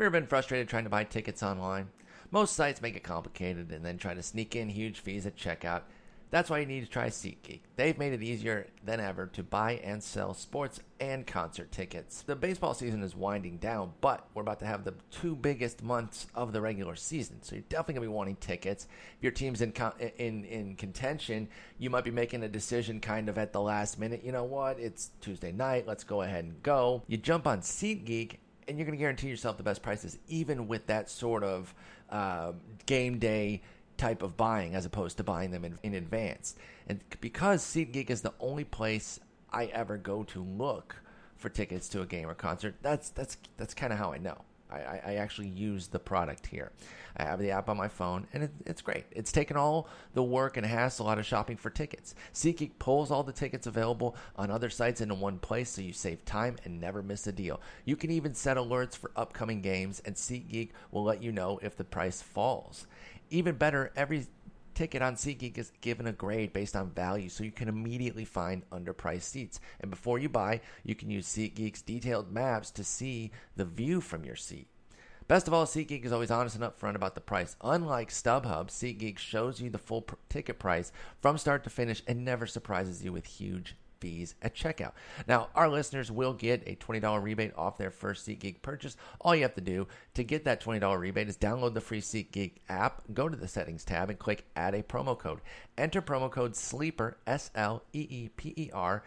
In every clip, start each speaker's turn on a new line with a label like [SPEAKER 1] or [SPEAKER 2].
[SPEAKER 1] Have you ever been frustrated trying to buy tickets online? Most sites make it complicated and then try to sneak in huge fees at checkout. That's why you need to try SeatGeek. They've made it easier than ever to buy and sell sports and concert tickets. The baseball season is winding down, but we're about to have the two biggest months of the regular season. So you're definitely going to be wanting tickets. If your team's in, in in contention, you might be making a decision kind of at the last minute. You know what? It's Tuesday night. Let's go ahead and go. You jump on SeatGeek and you're going to guarantee yourself the best prices, even with that sort of uh, game day type of buying as opposed to buying them in, in advance. And because SeatGeek is the only place I ever go to look for tickets to a game or concert, that's that's that's kind of how I know. I, I, actually use the product here. I have the app on my phone, and it, it's great. It's taken all the work and hassle out of shopping for tickets. SeatGeek pulls all the tickets available on other sites into one place so you save time and never miss a deal. You can even set alerts for upcoming games, and SeatGeek will let you know if the price falls. Even better, every ticket on SeatGeek is given a grade based on value, so you can immediately find underpriced seats. And before you buy, you can use SeatGeek's detailed maps to see the view from your seat. Best of all, SeatGeek is always honest and upfront about the price. Unlike StubHub, SeatGeek shows you the full pr- ticket price from start to finish and never surprises you with huge fees at checkout. Now, our listeners will get a $20 rebate off their first SeatGeek purchase. All you have to do to get that $20 rebate is download the free SeatGeek app, go to the settings tab, and click add a promo code. Enter promo code SLEEPER, S L E E P E R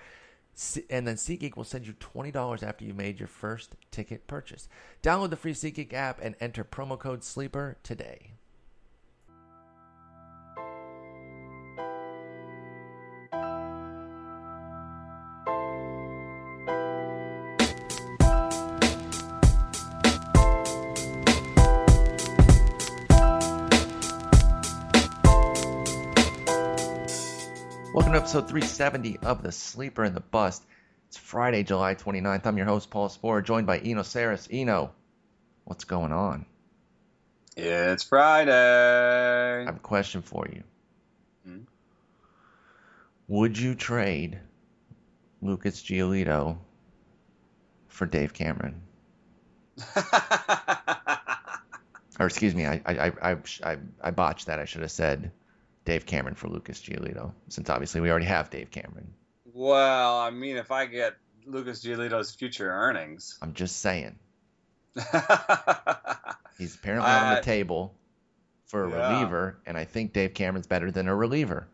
[SPEAKER 1] and then SeatGeek will send you $20 after you made your first ticket purchase. Download the free SeatGeek app and enter promo code SLEEPER today. Welcome to episode 370 of The Sleeper and the Bust. It's Friday, July 29th. I'm your host, Paul Sporer, joined by Eno Sarris. Eno, what's going on?
[SPEAKER 2] It's Friday. I
[SPEAKER 1] have a question for you. Hmm? Would you trade Lucas Giolito for Dave Cameron? or excuse me, I, I, I, I, I botched that. I should have said Dave Cameron for Lucas Giolito, since obviously we already have Dave Cameron.
[SPEAKER 2] Well, I mean, if I get Lucas Giolito's future earnings,
[SPEAKER 1] I'm just saying. He's apparently uh, on the table for a yeah. reliever, and I think Dave Cameron's better than a reliever.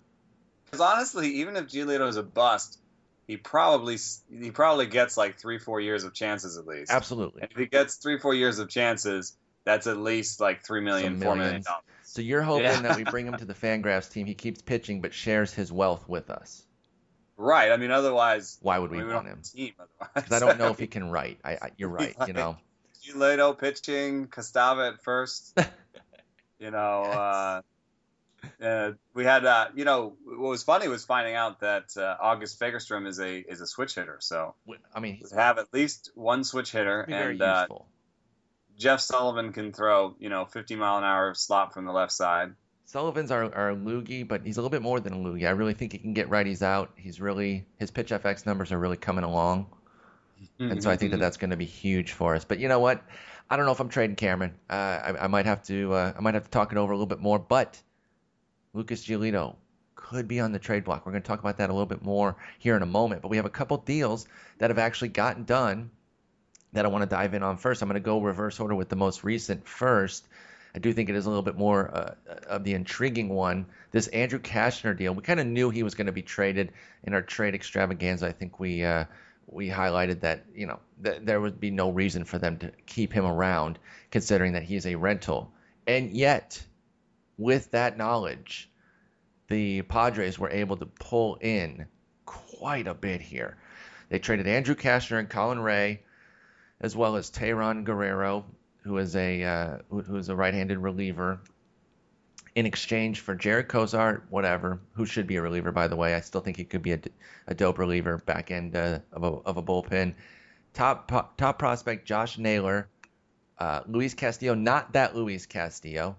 [SPEAKER 2] Because honestly, even if Giolito is a bust, he probably he probably gets like three four years of chances at least.
[SPEAKER 1] Absolutely.
[SPEAKER 2] And if he gets three four years of chances, that's at least like three million, four million dollars.
[SPEAKER 1] So you're hoping yeah. that we bring him to the Fangraphs team. He keeps pitching, but shares his wealth with us.
[SPEAKER 2] Right. I mean, otherwise,
[SPEAKER 1] why would we, mean, want him? Because I don't know if he can write. I, I you're right. Like, you know,
[SPEAKER 2] Giolito pitching, Costava at first. you know, uh, uh, we had. Uh, you know, what was funny was finding out that uh, August Fagerstrom is a is a switch hitter. So
[SPEAKER 1] I mean,
[SPEAKER 2] have at least one switch hitter, and uh, Jeff Sullivan can throw, you know, 50 mile an hour slop from the left side.
[SPEAKER 1] Sullivan's our, our loogie, but he's a little bit more than a loogie. I really think he can get righties out. He's really his pitch FX numbers are really coming along, and so I think that that's going to be huge for us. But you know what? I don't know if I'm trading Cameron. Uh, I, I, might have to uh, I might have to talk it over a little bit more. But Lucas Giolito could be on the trade block. We're going to talk about that a little bit more here in a moment. But we have a couple deals that have actually gotten done that I want to dive in on first. I'm going to go reverse order with the most recent first. I do think it is a little bit more uh, of the intriguing one. This Andrew Cashner deal, we kind of knew he was going to be traded in our trade extravaganza. I think we uh, we highlighted that you know th- there would be no reason for them to keep him around, considering that he is a rental. And yet, with that knowledge, the Padres were able to pull in quite a bit here. They traded Andrew Cashner and Colin Rea as well as Tayron Guerrero, who is a uh, who is a right-handed reliever, in exchange for Jared Cosart, whatever, who should be a reliever by the way. I still think he could be a, a dope reliever back end uh, of, a, of a bullpen. Top top prospect Josh Naylor, uh, Luis Castillo, not that Luis Castillo,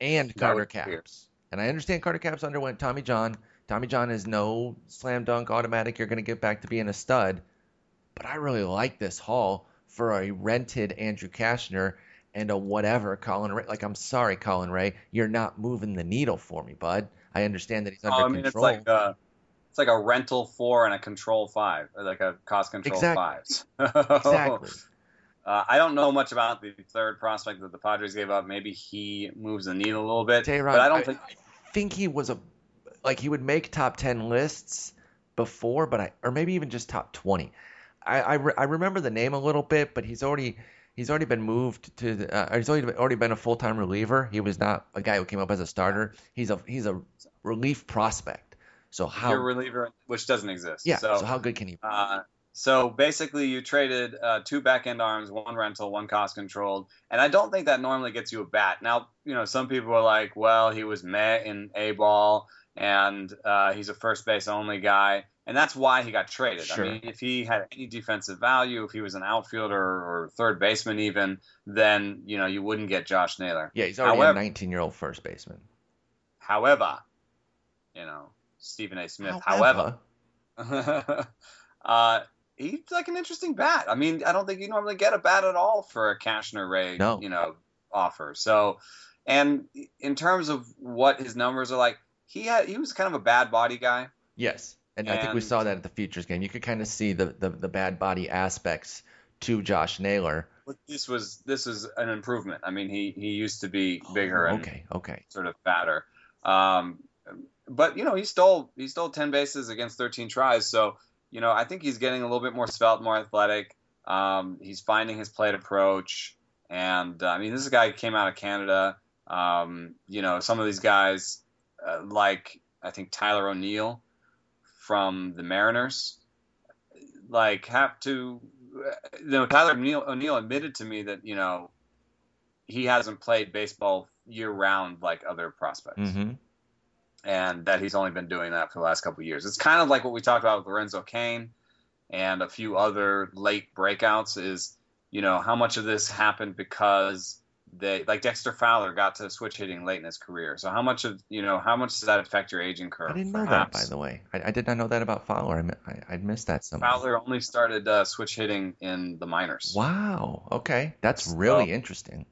[SPEAKER 1] and Carter Capps. And I understand Carter Capps underwent Tommy John. Tommy John is no slam dunk automatic. You're going to get back to being a stud. But I really like this haul for a rented Andrew Cashner and a whatever, Colin Rea. Like, I'm sorry, Colin Rea, you're not moving the needle for me, bud. I understand that he's under
[SPEAKER 2] Oh, I mean,
[SPEAKER 1] control.
[SPEAKER 2] it's like a, it's like a rental four and a control five, like a cost control
[SPEAKER 1] Exactly.
[SPEAKER 2] five.
[SPEAKER 1] exactly.
[SPEAKER 2] Uh, I don't know much about the third prospect that the Padres gave up. Maybe he moves the needle a little bit, but I don't
[SPEAKER 1] I-
[SPEAKER 2] think.
[SPEAKER 1] think he was a like he would make top 10 lists before but i or maybe even just top 20 i i, re- I remember the name a little bit but he's already he's already been moved to the, uh, he's already been, already been a full-time reliever. He was not a guy who came up as a starter. He's a he's a relief prospect. So how
[SPEAKER 2] Your reliever, which doesn't exist.
[SPEAKER 1] yeah
[SPEAKER 2] So,
[SPEAKER 1] so, how good can he
[SPEAKER 2] uh, so basically, you traded uh, two back end arms, one rental, one cost controlled, and I don't think that normally gets you a bat. Now, you know, some people are like, well, he was met in A ball, and uh, he's a first base only guy, and that's why he got traded.
[SPEAKER 1] Sure.
[SPEAKER 2] I mean, if he had any defensive value, if he was an outfielder or third baseman even, then you know you wouldn't get Josh Naylor.
[SPEAKER 1] yeah he's already
[SPEAKER 2] however-
[SPEAKER 1] a 19 year old first baseman
[SPEAKER 2] However, you know, Stephen A. Smith. However, uh, he's like an interesting bat. I mean, I don't think you normally get a bat at all for a Cashner Rea,
[SPEAKER 1] No.
[SPEAKER 2] you know, offer. So, and in terms of what his numbers are like, he had he was kind of a bad body guy.
[SPEAKER 1] yes and, i think we saw that at the futures game you could kind of see the, the the bad body aspects to josh naylor
[SPEAKER 2] But this was this is an improvement. I mean, he he used to be bigger and
[SPEAKER 1] okay okay
[SPEAKER 2] sort of fatter. Um, but you know, he stole he stole ten bases against thirteen tries. So you know, I think he's getting a little bit more svelte, more athletic. Um, he's finding his plate approach, and uh, I mean, this guy came out of Canada. Um, you know, some of these guys, uh, like I think Tyler O'Neill from the Mariners, like have to. You know, Tyler O'Neill, O'Neill admitted to me that you know he hasn't played baseball year round like other prospects,
[SPEAKER 1] hmm
[SPEAKER 2] and that he's only been doing that for the last couple of years. It's kind of like what we talked about with Lorenzo Cain and a few other late breakouts. Is you know how much of this happened because they like Dexter Fowler got to switch hitting late in his career. So how much of you know how much does that affect your aging curve?
[SPEAKER 1] I didn't know that, by the way. I, I did not know that about Fowler. I, mi- I, I missed that somehow.
[SPEAKER 2] Fowler only started uh, switch hitting in the minors.
[SPEAKER 1] Wow. Okay, that's
[SPEAKER 2] So-
[SPEAKER 1] really interesting.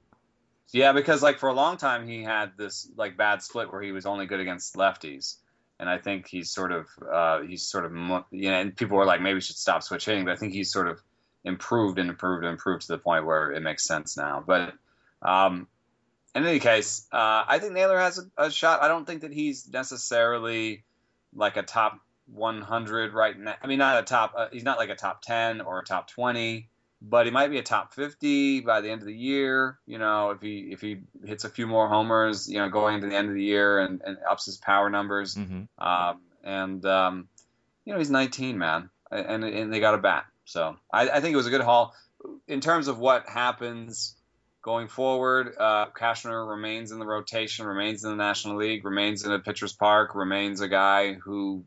[SPEAKER 2] Yeah, because like for a long time he had this like bad split where he was only good against lefties, and I think he's sort of uh, he's sort of mo- you know, and people were like maybe he should stop switch hitting, but I think he's sort of improved and improved and improved to the point where it makes sense now. But um, in any case, uh, I think Naylor has a, a shot. I don't think that he's necessarily like a top 100 right now. I mean, not a top. Uh, he's not like a top 10 or a top 20 but he might be a top 50 by the end of the year. You know, if he if he hits a few more homers, you know, going into the end of the year and, and ups his power numbers.
[SPEAKER 1] hmm
[SPEAKER 2] Um, and um, you know, he's 19, man, and and they got a bat. So I, I think it was a good haul. In terms of what happens going forward, uh, Cashner remains in the rotation, remains in the National League, remains in a pitcher's park, remains a guy who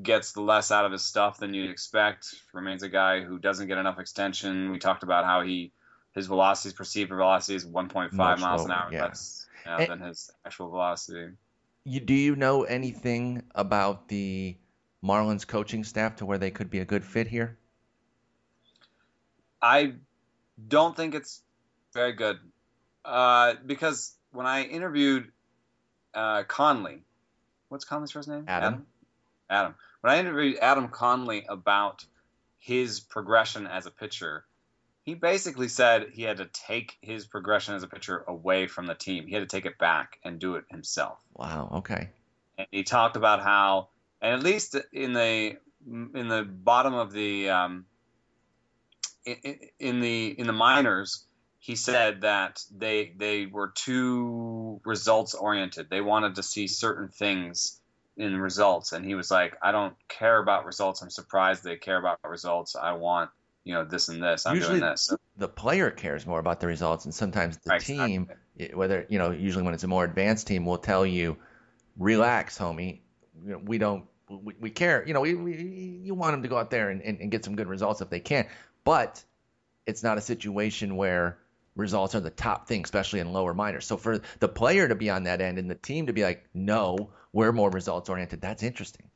[SPEAKER 2] gets the less out of his stuff than you'd expect. Remains a guy who doesn't get enough extension. We talked about how he his velocity, perceived velocity, is 1.5
[SPEAKER 1] Much
[SPEAKER 2] miles an hour
[SPEAKER 1] yeah.
[SPEAKER 2] less than his actual velocity.
[SPEAKER 1] You do you know anything about the Marlins coaching staff to where they could be a good fit here?
[SPEAKER 2] I don't think it's very good uh, because when I interviewed uh, Conley, what's Conley's first name?
[SPEAKER 1] Adam.
[SPEAKER 2] Adam. Adam. When I interviewed Adam Conley about his progression as a pitcher, he basically said he had to take his progression as a pitcher away from the team. He had to take it back and do it himself.
[SPEAKER 1] Wow. Okay.
[SPEAKER 2] and he talked about how, and at least in the in the bottom of the um, in, in the in the minors, he said that they they were too results oriented. They wanted to see certain things in results, and he was like, "I don't care about results. I'm surprised they care about results. I want." You know this and this. I'm
[SPEAKER 1] Usually-
[SPEAKER 2] doing this. So,
[SPEAKER 1] The player cares more about the results, and sometimes the
[SPEAKER 2] Right,
[SPEAKER 1] team, it- whether you know, usually when it's a more advanced team, will tell you, "Relax, homie. You know, we don't. We, we care. You know, we, we you want them to go out there and, and, and get some good results if they can, but it's not a situation where results are the top thing, especially in lower minors. So for the player to be on that end and the team to be like, no, we're more results oriented. That's interesting.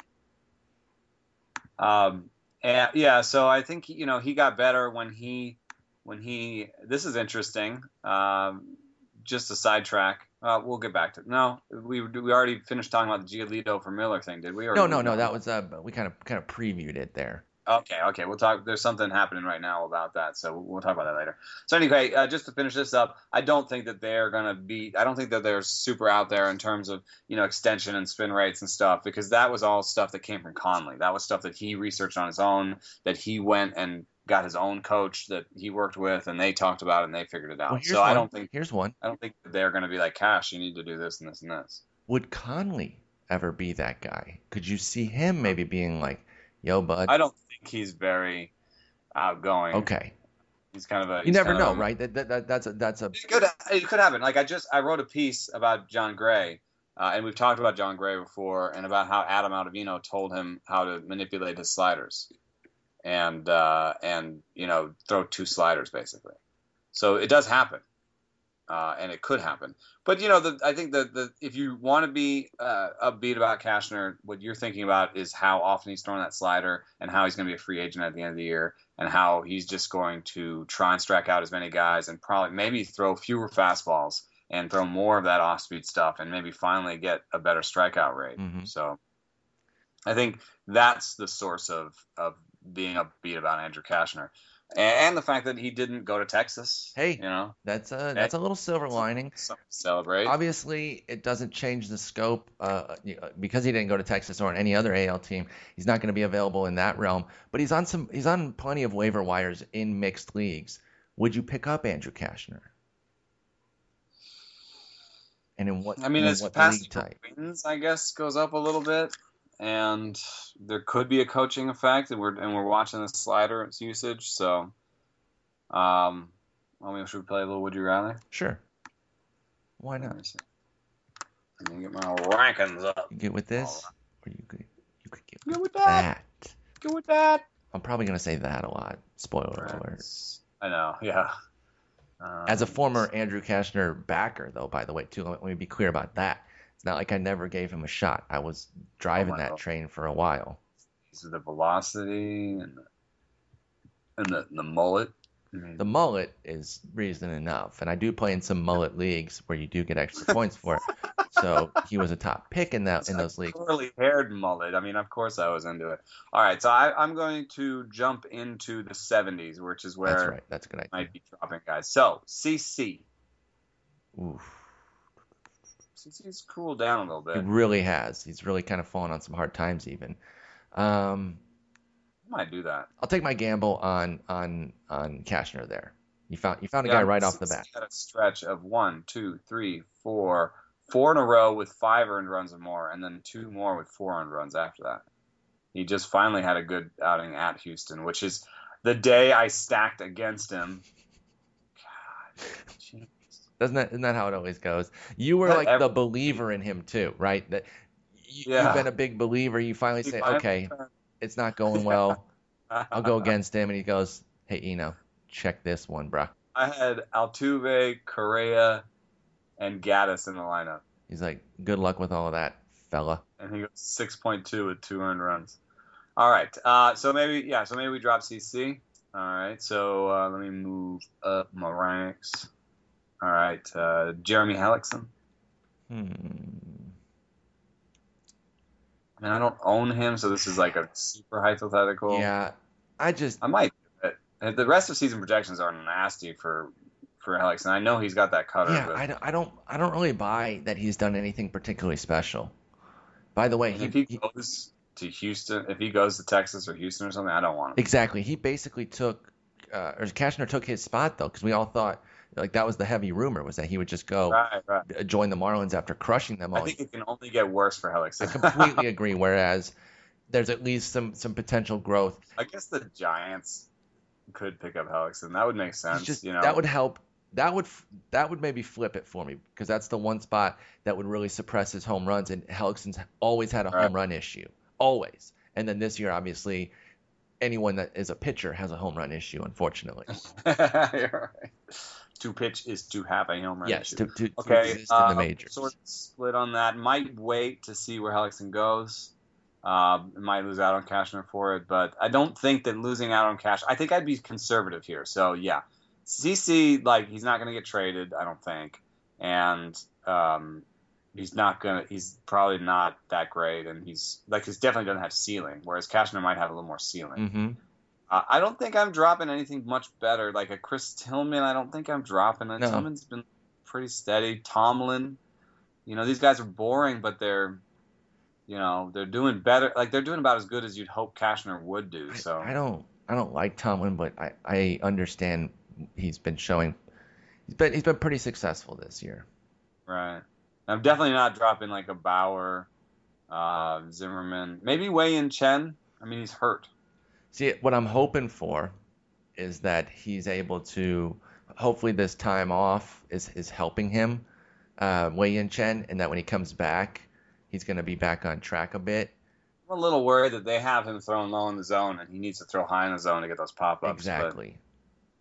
[SPEAKER 2] Um, and yeah, so I think you know he got better when he when he. This is interesting. Um, just a sidetrack. Uh, we'll get back to it. No, we we already finished talking about the Giolito for Miller thing, did we? Or
[SPEAKER 1] no, no, no. That was uh, we kind of kind of previewed it there.
[SPEAKER 2] Okay, okay. We'll talk. There's something happening right now about that, so we'll talk about that later. So anyway, uh, just to finish this up, I don't think that they're gonna be. I don't think that they're super out there in terms of you know extension and spin rates and stuff because that was all stuff that came from Conley. That was stuff that he researched on his own. That he went and got his own coach that he worked with, and they talked about it and they figured it out.
[SPEAKER 1] Well,
[SPEAKER 2] so
[SPEAKER 1] one.
[SPEAKER 2] I don't think
[SPEAKER 1] Here's one.
[SPEAKER 2] I don't think that they're gonna be like Cash. You need to do this and this and this.
[SPEAKER 1] Would Conley ever be that guy? Could you see him maybe being like, "Yo, bud"?
[SPEAKER 2] I don't think he's very outgoing.
[SPEAKER 1] Okay.
[SPEAKER 2] He's kind of a.
[SPEAKER 1] You never know,
[SPEAKER 2] a-
[SPEAKER 1] right? That, that, that that's a that's a
[SPEAKER 2] It could it could happen. Like I just I wrote a piece about Jon Gray, uh, and we've talked about Jon Gray before, and about how Adam Ottavino told him how to manipulate his sliders, and uh, and you know throw two sliders basically. So it does happen, uh, and it could happen. But you know, the, I think that the if you want to be uh, upbeat about Cashner, what you're thinking about is how often he's throwing that slider, and how he's going to be a free agent at the end of the year, and how he's just going to try and strike out as many guys, and probably maybe throw fewer fastballs and throw more of that off-speed stuff, and maybe finally get a better strikeout rate.
[SPEAKER 1] Mhm.
[SPEAKER 2] So, I think that's the source of of being upbeat about Andrew Cashner, and, the fact that he didn't go to Texas.
[SPEAKER 1] Hey.
[SPEAKER 2] you know,
[SPEAKER 1] that's a that's a little silver lining.
[SPEAKER 2] celebrate.
[SPEAKER 1] Obviously, it doesn't change the scope uh, because he didn't go to Texas or any other AL team. He's not going to be available in that realm. But he's on some. He's on plenty of waiver wires in mixed leagues. Would you pick up Andrew Cashner? And in what?
[SPEAKER 2] I mean, his
[SPEAKER 1] what
[SPEAKER 2] capacity
[SPEAKER 1] league type?
[SPEAKER 2] wins, I guess, goes up a little bit, and there could be a coaching effect, and we're and we're watching the slider its usage. So, um, I mean, should we play a little Would You Rather?
[SPEAKER 1] Sure. Why not?
[SPEAKER 2] Let me get my rankings up.
[SPEAKER 1] You get with this, or you could you could get
[SPEAKER 2] Go
[SPEAKER 1] with
[SPEAKER 2] with that.
[SPEAKER 1] that.
[SPEAKER 2] Go with that.
[SPEAKER 1] I'm probably going to say that a lot. Spoiler alert.
[SPEAKER 2] I know. Yeah. Um,
[SPEAKER 1] As a former Andrew Cashner backer, though, by the way, too, let me be clear about that. It's not like I never gave him a shot. I was driving
[SPEAKER 2] Oh
[SPEAKER 1] that
[SPEAKER 2] God.
[SPEAKER 1] train for a while.
[SPEAKER 2] so the velocity and the, and the, the mullet. I mean,
[SPEAKER 1] The mullet is reason enough, and I do play in some mullet leagues where you do get extra points for it. So he was a top pick in that in
[SPEAKER 2] a
[SPEAKER 1] those leagues.
[SPEAKER 2] Curly haired mullet. I mean, of course I was into it. All right, so I, I'm going to jump into the 70s, which is where
[SPEAKER 1] That's right. That's good
[SPEAKER 2] I
[SPEAKER 1] idea.
[SPEAKER 2] might be dropping guys. So CC.
[SPEAKER 1] Oof.
[SPEAKER 2] CC's cooled down a little bit.
[SPEAKER 1] He really has. He's really kind of fallen on some hard times, even. Um,
[SPEAKER 2] I might do that.
[SPEAKER 1] I'll take my gamble on on on Cashner there. You found you found a
[SPEAKER 2] Yeah,
[SPEAKER 1] guy right off the bat.
[SPEAKER 2] Had a stretch of one, two, three, four, four in a row with five earned runs or more, and then two more with four earned runs after that. He just finally had a good outing at Houston, which is the day I stacked against him. God.
[SPEAKER 1] Doesn't that isn't that how it always goes? You were like the believer in him too, right? That you,
[SPEAKER 2] Yeah.
[SPEAKER 1] you've been a big believer. You finally say, okay, it's not going well. I'll go against him, and he goes, hey, Eno, check this one, bruh.
[SPEAKER 2] I had Altuve, Correa, and Gattis in the lineup,
[SPEAKER 1] He's like, good luck with all of that, fella.
[SPEAKER 2] and he goes six point two with two earned runs. All right, uh, so maybe yeah, so maybe we drop CC. All right, so uh, let me move up my ranks. All right, uh, Jeremy Hellickson.
[SPEAKER 1] Hmm.
[SPEAKER 2] I mean, I don't own him, so this is like a super hypothetical.
[SPEAKER 1] Yeah, I just
[SPEAKER 2] I might. Uh, The rest of season projections are nasty for for Hellickson. I know he's got that cutter,
[SPEAKER 1] yeah,
[SPEAKER 2] but
[SPEAKER 1] I don't, I don't I don't really buy that he's done anything particularly special. By the way, he,
[SPEAKER 2] if he
[SPEAKER 1] he
[SPEAKER 2] goes to Houston, if he goes to Texas or Houston or something, I don't want him.
[SPEAKER 1] exactly he basically took uh, or Cashner took his spot though, because we all thought like that was the heavy rumor was that he would just go
[SPEAKER 2] Right, right.
[SPEAKER 1] join the Marlins after crushing them all.
[SPEAKER 2] I think it can only get worse for
[SPEAKER 1] Helix.
[SPEAKER 2] I
[SPEAKER 1] completely agree. Whereas there's at least some some potential growth.
[SPEAKER 2] I guess the Giants could pick up Hellickson. That would make sense.
[SPEAKER 1] just
[SPEAKER 2] you know,
[SPEAKER 1] that would help. That would that would maybe flip it for me because that's the one spot that would really suppress his home runs. And Hellickson's always had a
[SPEAKER 2] Right.
[SPEAKER 1] home run issue, always. And then this year, obviously, anyone that is a pitcher has a home run issue, unfortunately.
[SPEAKER 2] You're right. To pitch is to have a home run.
[SPEAKER 1] yes, to, to, to
[SPEAKER 2] Okay,
[SPEAKER 1] in
[SPEAKER 2] uh,
[SPEAKER 1] the majors.
[SPEAKER 2] sort of split on that. Might wait to see where Hellickson goes. Uh, might lose out on Cashner for it, but I don't think that losing out on Cash. I think I'd be conservative here. So yeah, CC like he's not going to get traded, I don't think, and um, he's not gonna. He's probably not that great, and he's like he's definitely doesn't have ceiling. Whereas Cashner might have a little more ceiling.
[SPEAKER 1] Mm-hmm.
[SPEAKER 2] I don't think I'm dropping anything much better. Like a Chris Tillman, I don't think I'm dropping.
[SPEAKER 1] No.
[SPEAKER 2] Tillman's been pretty steady. Tomlin, you know, these guys are boring, but they're, you know, they're doing better. Like they're doing about as good as you'd hope Cashner would do. So
[SPEAKER 1] I, I don't I don't like Tomlin, but I, I understand he's been showing he's been he's been pretty successful this year.
[SPEAKER 2] right. I'm definitely not dropping like a Bauer, uh, Zimmermann, maybe Wei Yin Chen. I mean, he's hurt.
[SPEAKER 1] See, what I'm hoping for is that he's able to hopefully this time off is is helping him, uh, Wei Yin Chen, and that when he comes back, he's going to be back on track a bit.
[SPEAKER 2] I'm a little worried that they have him throwing low in the zone, and he needs to throw high in the zone to get those pop ups.
[SPEAKER 1] Exactly.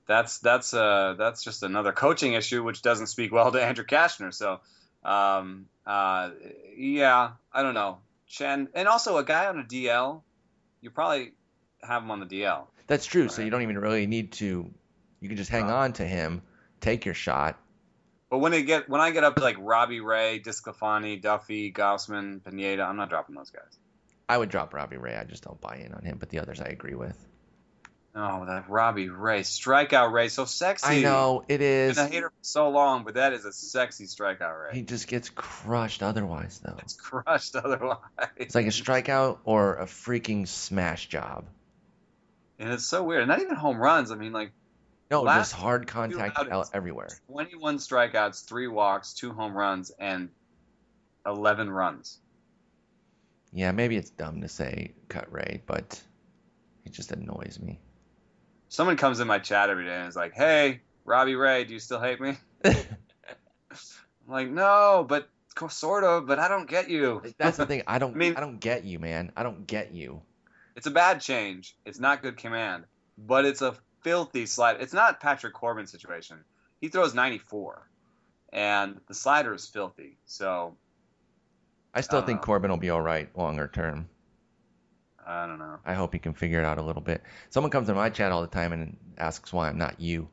[SPEAKER 2] that's that's uh that's just another coaching issue which doesn't speak well to Andrew Cashner. So um uh yeah, I don't know. Chen and also a guy on a DL, you probably have him on the DL.
[SPEAKER 1] That's true. So
[SPEAKER 2] Right.
[SPEAKER 1] you don't even really need to. You can just hang
[SPEAKER 2] Uh,
[SPEAKER 1] on to him, take your shot.
[SPEAKER 2] But when it get when I get up to like Robbie Ray, DeSclafani, Duffy, Gaussman, Pineda, I'm not dropping those guys.
[SPEAKER 1] I would drop Robbie Ray. I just don't buy in on him, but the others I agree with.
[SPEAKER 2] Oh, that Robbie Ray strikeout Ray, so sexy.
[SPEAKER 1] I know it is.
[SPEAKER 2] Been a hater for so long, but that is a sexy strikeout Ray.
[SPEAKER 1] He just gets crushed otherwise, though.
[SPEAKER 2] It's crushed otherwise.
[SPEAKER 1] It's like a strikeout or a freaking smash job.
[SPEAKER 2] And it's so weird. Not even home runs. I mean, like
[SPEAKER 1] No, just hard contact
[SPEAKER 2] outings.
[SPEAKER 1] everywhere.
[SPEAKER 2] 21 strikeouts, three walks, two home runs, and 11 runs.
[SPEAKER 1] Yeah, maybe it's dumb to say cut Ray, but it just annoys me.
[SPEAKER 2] Someone comes in my chat every day and is like, "Hey, Robbie Ray, do you still hate me?" I'm like, "No, but sort of, but I don't get you."
[SPEAKER 1] That's the thing. I don't.
[SPEAKER 2] I mean-
[SPEAKER 1] I don't get you, man. I don't get you.
[SPEAKER 2] It's a bad change. It's not good command, but it's a filthy slide. It's not Patrick Corbin's situation. He throws 94, and the slider is filthy. So
[SPEAKER 1] I still
[SPEAKER 2] don't
[SPEAKER 1] think
[SPEAKER 2] know.
[SPEAKER 1] Corbin will be all right longer term.
[SPEAKER 2] I don't know.
[SPEAKER 1] I hope he can figure it out a little bit. Someone comes in my chat all the time and asks why I'm not you.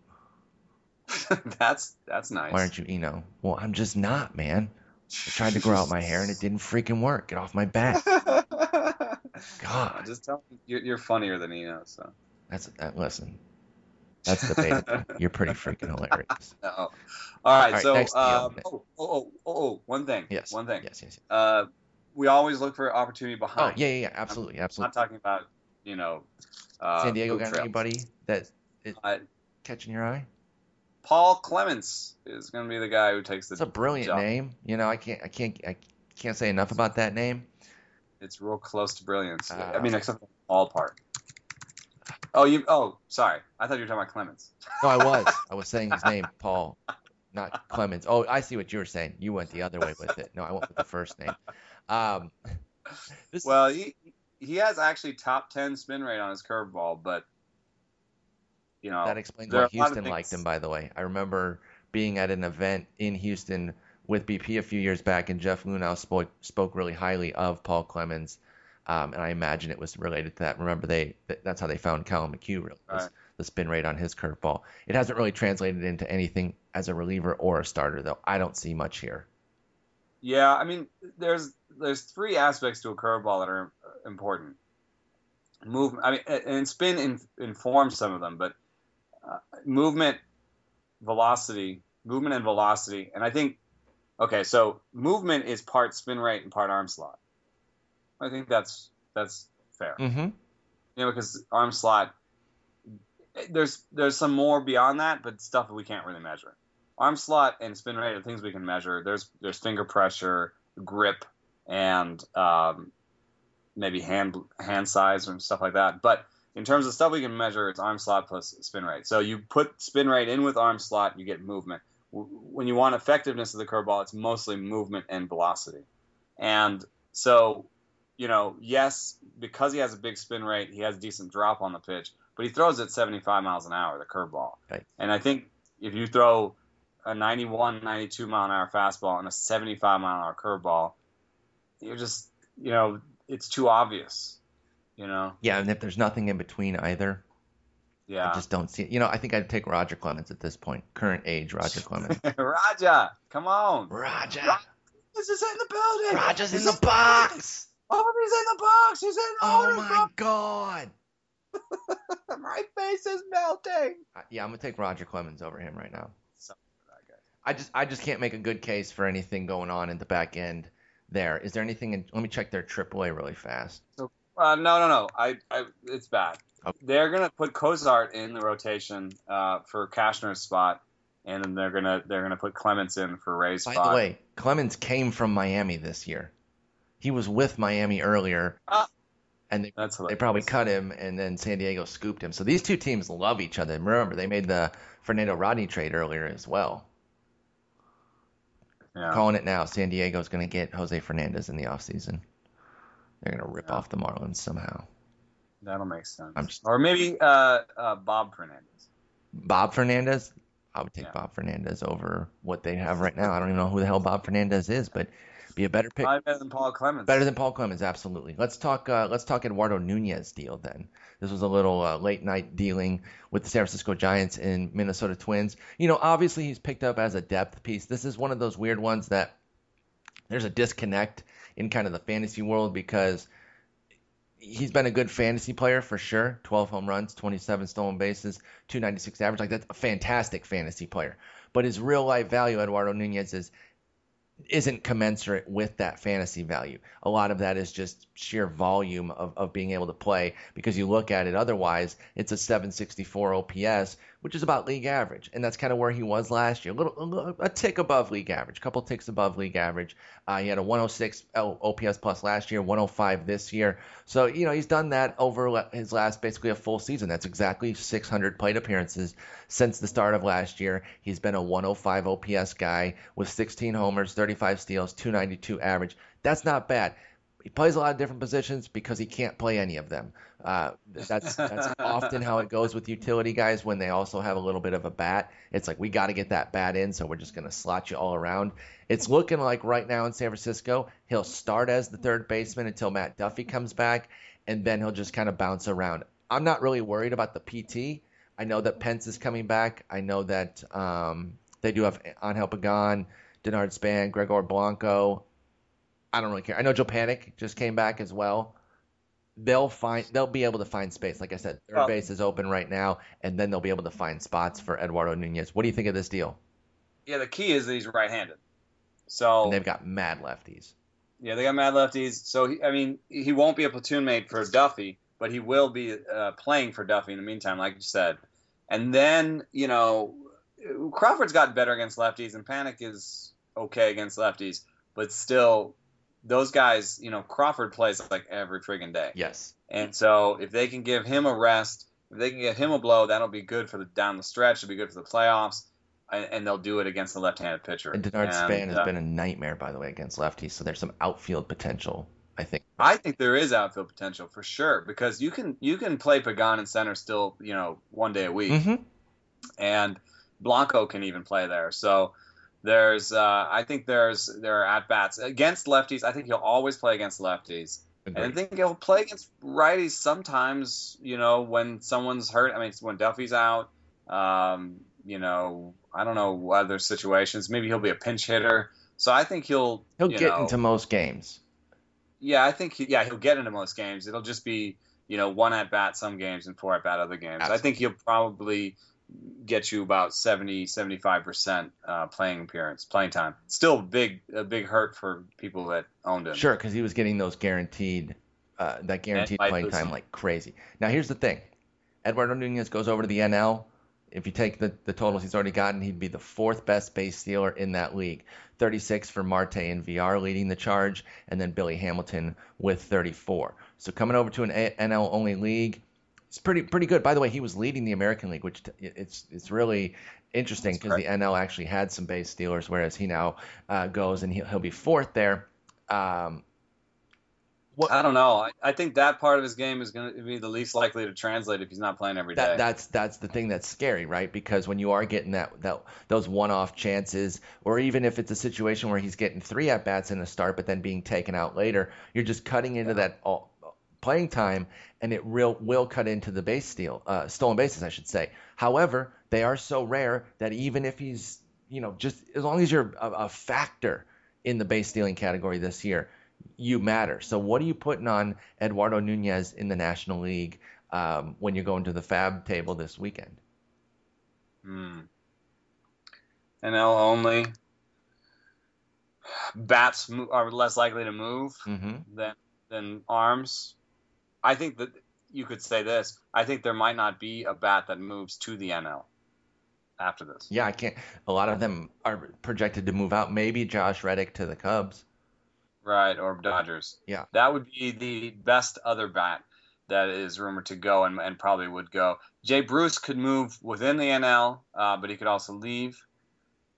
[SPEAKER 2] that's that's nice.
[SPEAKER 1] Why aren't you Eno? Well, I'm just not, man. I tried to grow out my hair and it didn't freaking work. Get off my back. God.
[SPEAKER 2] Just tell me you're, funnier than Eno. So.
[SPEAKER 1] That's that. Listen, that's debatable. You're pretty freaking hilarious.
[SPEAKER 2] No. All right.
[SPEAKER 1] All right,
[SPEAKER 2] so, um, oh, oh, oh, oh, one thing.
[SPEAKER 1] Yes.
[SPEAKER 2] One thing.
[SPEAKER 1] Yes. Yes. yes.
[SPEAKER 2] Uh, we always look for opportunity behind.
[SPEAKER 1] Oh yeah, yeah, yeah. Absolutely,
[SPEAKER 2] I'm
[SPEAKER 1] absolutely.
[SPEAKER 2] not talking about, you know, uh,
[SPEAKER 1] San Diego got
[SPEAKER 2] trails.
[SPEAKER 1] anybody that is
[SPEAKER 2] Uh,
[SPEAKER 1] catching your eye?
[SPEAKER 2] Paul Clemens is going to be the guy who takes the.
[SPEAKER 1] It's a brilliant
[SPEAKER 2] job.
[SPEAKER 1] name. You know, I can't, I can't, I can't say enough about that name.
[SPEAKER 2] It's real close to brilliance.
[SPEAKER 1] Uh,
[SPEAKER 2] I mean, except for the ball part. Oh, you. Oh, sorry. I thought you were talking about Clemens.
[SPEAKER 1] No, I was, I was saying his name, Paul, not Clemens. Oh, I see what you were saying. You went the other way with it. No, I went with the first name. Um, this,
[SPEAKER 2] Well, he he has actually top ten spin rate on his curveball, but you know
[SPEAKER 1] That explains why Houston liked him, by the way. I remember being at an event in Houston with BP a few years back, and Jeff Luhnow spoke, spoke really highly of Paul Clemens, um, and I imagine it was related to that. Remember, they that's how they found Collin McHugh, really,
[SPEAKER 2] Right.
[SPEAKER 1] the spin rate on his curveball. It hasn't really translated into anything as a reliever or a starter, though. I don't see much here.
[SPEAKER 2] Yeah, I mean, there's there's three aspects to a curveball that are important. Movement, I mean, and spin in, informs some of them, but uh, movement, velocity, movement and velocity, and I think, okay, so movement is part spin rate and part arm slot. I think that's that's fair.
[SPEAKER 1] Mm-hmm.
[SPEAKER 2] you know, because arm slot, there's there's some more beyond that, but stuff that we can't really measure. Arm slot and spin rate are things we can measure. There's there's finger pressure, grip, and um, maybe hand hand size and stuff like that. But in terms of stuff we can measure, it's arm slot plus spin rate. So you put spin rate in with arm slot, you get movement. When you want effectiveness of the curveball, it's mostly movement and velocity. And so, you know, yes, because he has a big spin rate, he has a decent drop on the pitch, but he throws at 75 miles an hour, the curveball.
[SPEAKER 1] Right.
[SPEAKER 2] And I think if you throw a 91, 92 mile an hour fastball and a 75 mile an hour curveball, you're just, you know, it's too obvious, you know?
[SPEAKER 1] Yeah, and if there's nothing in between either,
[SPEAKER 2] Yeah.
[SPEAKER 1] I just don't see it. You know, I think I'd take Roger Clemens at this point. Current age, Roger Clemens.
[SPEAKER 2] Roger, come on.
[SPEAKER 1] Roger.
[SPEAKER 2] This is in the building.
[SPEAKER 1] Roger's in
[SPEAKER 2] This
[SPEAKER 1] the box.
[SPEAKER 2] Oh, he's in the box. He's in the
[SPEAKER 1] Oh my
[SPEAKER 2] box.
[SPEAKER 1] god.
[SPEAKER 2] My face is melting.
[SPEAKER 1] Uh, Yeah, I'm gonna take Roger Clemens over him right now.
[SPEAKER 2] Something like that.
[SPEAKER 1] I just I just can't make a good case for anything going on in the back end there. Is there anything in let me check their AAA really fast.
[SPEAKER 2] Uh, no, no, no. I, I, it's bad.
[SPEAKER 1] Okay.
[SPEAKER 2] They're gonna put Cosart in the rotation uh, for Cashner's spot, and then they're gonna they're gonna put Clemens in for Rea's
[SPEAKER 1] By
[SPEAKER 2] spot.
[SPEAKER 1] the way, Clemens came from Miami this year. He was with Miami earlier.
[SPEAKER 2] Ah.
[SPEAKER 1] and they they probably cut him, and then San Diego scooped him. So these two teams love each other. Remember, they made the Fernando Rodney trade earlier as well.
[SPEAKER 2] Yeah.
[SPEAKER 1] Calling it now, San Diego's going to get Jose Fernandez in the offseason. They're going to rip
[SPEAKER 2] Yeah.
[SPEAKER 1] off the Marlins somehow.
[SPEAKER 2] That'll make sense.
[SPEAKER 1] Just-
[SPEAKER 2] Or maybe uh, uh, Bob Fernandez.
[SPEAKER 1] Bob Fernandez, I would take
[SPEAKER 2] Yeah.
[SPEAKER 1] Bob Fernandez over what they have right now. I don't even know who the hell Bob Fernandez is, but be a better pick.
[SPEAKER 2] Probably better than Paul Clemens.
[SPEAKER 1] Better than Paul Clemens, absolutely. Let's talk. Uh, let's talk Eduardo Nunez deal then. This was a little uh, late night dealing with the San Francisco Giants and Minnesota Twins. You know, obviously he's picked up as a depth piece. This is one of those weird ones that there's a disconnect in kind of the fantasy world because he's been a good fantasy player for sure. 12 home runs, 27 stolen bases, 296 average. Like that's a fantastic fantasy player. But his real life value, Eduardo Nunez, is isn't commensurate with that fantasy value. A lot of that is just sheer volume of, of being able to play because you look at it otherwise, it's a 764 OPS, which is about league average. And that's kind of where he was last year. A little, a, tick above league average, a couple ticks above league average. Uh, he had a 106 OPS plus last year, 105 this year. So, you know, he's done that over his last basically a full season. That's exactly 600 plate appearances since the start of last year. He's been a 105 OPS guy with 16 homers, 35 steals, 292 average. That's not bad. He plays a lot of different positions because he can't play any of them. Uh, that's that's often how it goes with utility guys when they also have a little bit of a bat. It's like we got to get that bat in, so we're just gonna slot you all around. It's looking like right now in San Francisco, he'll start as the third baseman until Matt Duffy comes back, and then he'll just kind of bounce around. I'm not really worried about the PT. I know that Pence is coming back. I know that um, they do have Angel Pagan, Denard Span, Gregor Blanco. I don't really care. I know Joe Panik just came back as well. They'll find they'll be able to find space. Like I said, third
[SPEAKER 2] Well-
[SPEAKER 1] base is open right now, and then they'll be able to find spots for Eduardo Nunez. What do you think of this deal?
[SPEAKER 2] Yeah, the key is that he's right-handed. So
[SPEAKER 1] And they've got mad lefties.
[SPEAKER 2] yeah, they got mad lefties. So he, I mean, he won't be a platoon mate for Duffy, but he will be uh, playing for Duffy in the meantime, like you said. And then you know, Crawford's gotten better against lefties, and Panik is okay against lefties, but still, those guys, you know, Crawford plays like every friggin' day.
[SPEAKER 1] Yes.
[SPEAKER 2] And so if they can give him a rest, if they can give him a blow, that'll be good for the down the stretch. It'll be good for the playoffs, and, and they'll do it against the left-handed pitcher.
[SPEAKER 1] And Denard Span has
[SPEAKER 2] uh,
[SPEAKER 1] been a nightmare, by the way, against lefties. So there's some outfield potential, I think.
[SPEAKER 2] I think there is outfield potential for sure because you can you can play Pagan in center still, you know, one day a week,
[SPEAKER 1] hmm
[SPEAKER 2] and Blanco can even play there. So there's, uh, I think there's there are at bats against lefties. I think he'll always play against lefties. And I think he'll play against righties sometimes, you know, when someone's hurt. I mean, when Duffy's out, um, you know, I don't know other situations. Maybe he'll be a pinch hitter. So I think he'll
[SPEAKER 1] He'll get
[SPEAKER 2] know,
[SPEAKER 1] into most games.
[SPEAKER 2] Yeah, I think he, yeah he'll get into most games. It'll just be you know one at bat some games and four at bat other games. I think he'll probably get you about 70 75 percent uh, playing appearance playing time. Still big a big hurt for people that owned him.
[SPEAKER 1] Sure, because he was getting those guaranteed, uh, that guaranteed playing
[SPEAKER 2] lose
[SPEAKER 1] time like crazy. Now here's the thing: Eduardo Nunez goes over to the NL. If you take the, the totals he's already gotten, he'd be the fourth best base stealer in that league. 36 for Marte and VR leading the charge, and then Billy Hamilton with 34. So coming over to an NL only league, it's pretty pretty good. By the way, he was leading the American League, which t- it's it's really interesting because the NL actually had some base stealers, whereas he now uh, goes and he'll, he'll be fourth there. Um, what,
[SPEAKER 2] I don't know. I, I think that part of his game is going to be the least likely to translate if he's not playing every day.
[SPEAKER 1] that, that's that's the thing that's scary, right? Because when you are getting that, that those one-off chances, or even if it's a situation where he's getting three at bats in the start, but then being taken out later, you're just cutting into that all, playing time, and it real will cut into the base steal, uh, stolen bases, I should say. However, they are so rare that even if he's, you know, just as long as you're a, a factor in the base stealing category this year, you matter. So, what are you putting on Eduardo Nunez in the National League um, when you're going to the FAAB table this weekend?
[SPEAKER 2] Hmm. NL only. Bats are less likely to move
[SPEAKER 1] mm-hmm.
[SPEAKER 2] than than arms. I think that you could say this. I think there might not be a bat that moves to the NL after this.
[SPEAKER 1] Yeah, I can't. A lot of them are projected to move out. Maybe Josh Reddick to the Cubs.
[SPEAKER 2] Right, or Dodgers.
[SPEAKER 1] Yeah.
[SPEAKER 2] That would be the best other bat that is rumored to go and, and probably would go. Jay Bruce could move within the NL, uh, but he could also leave.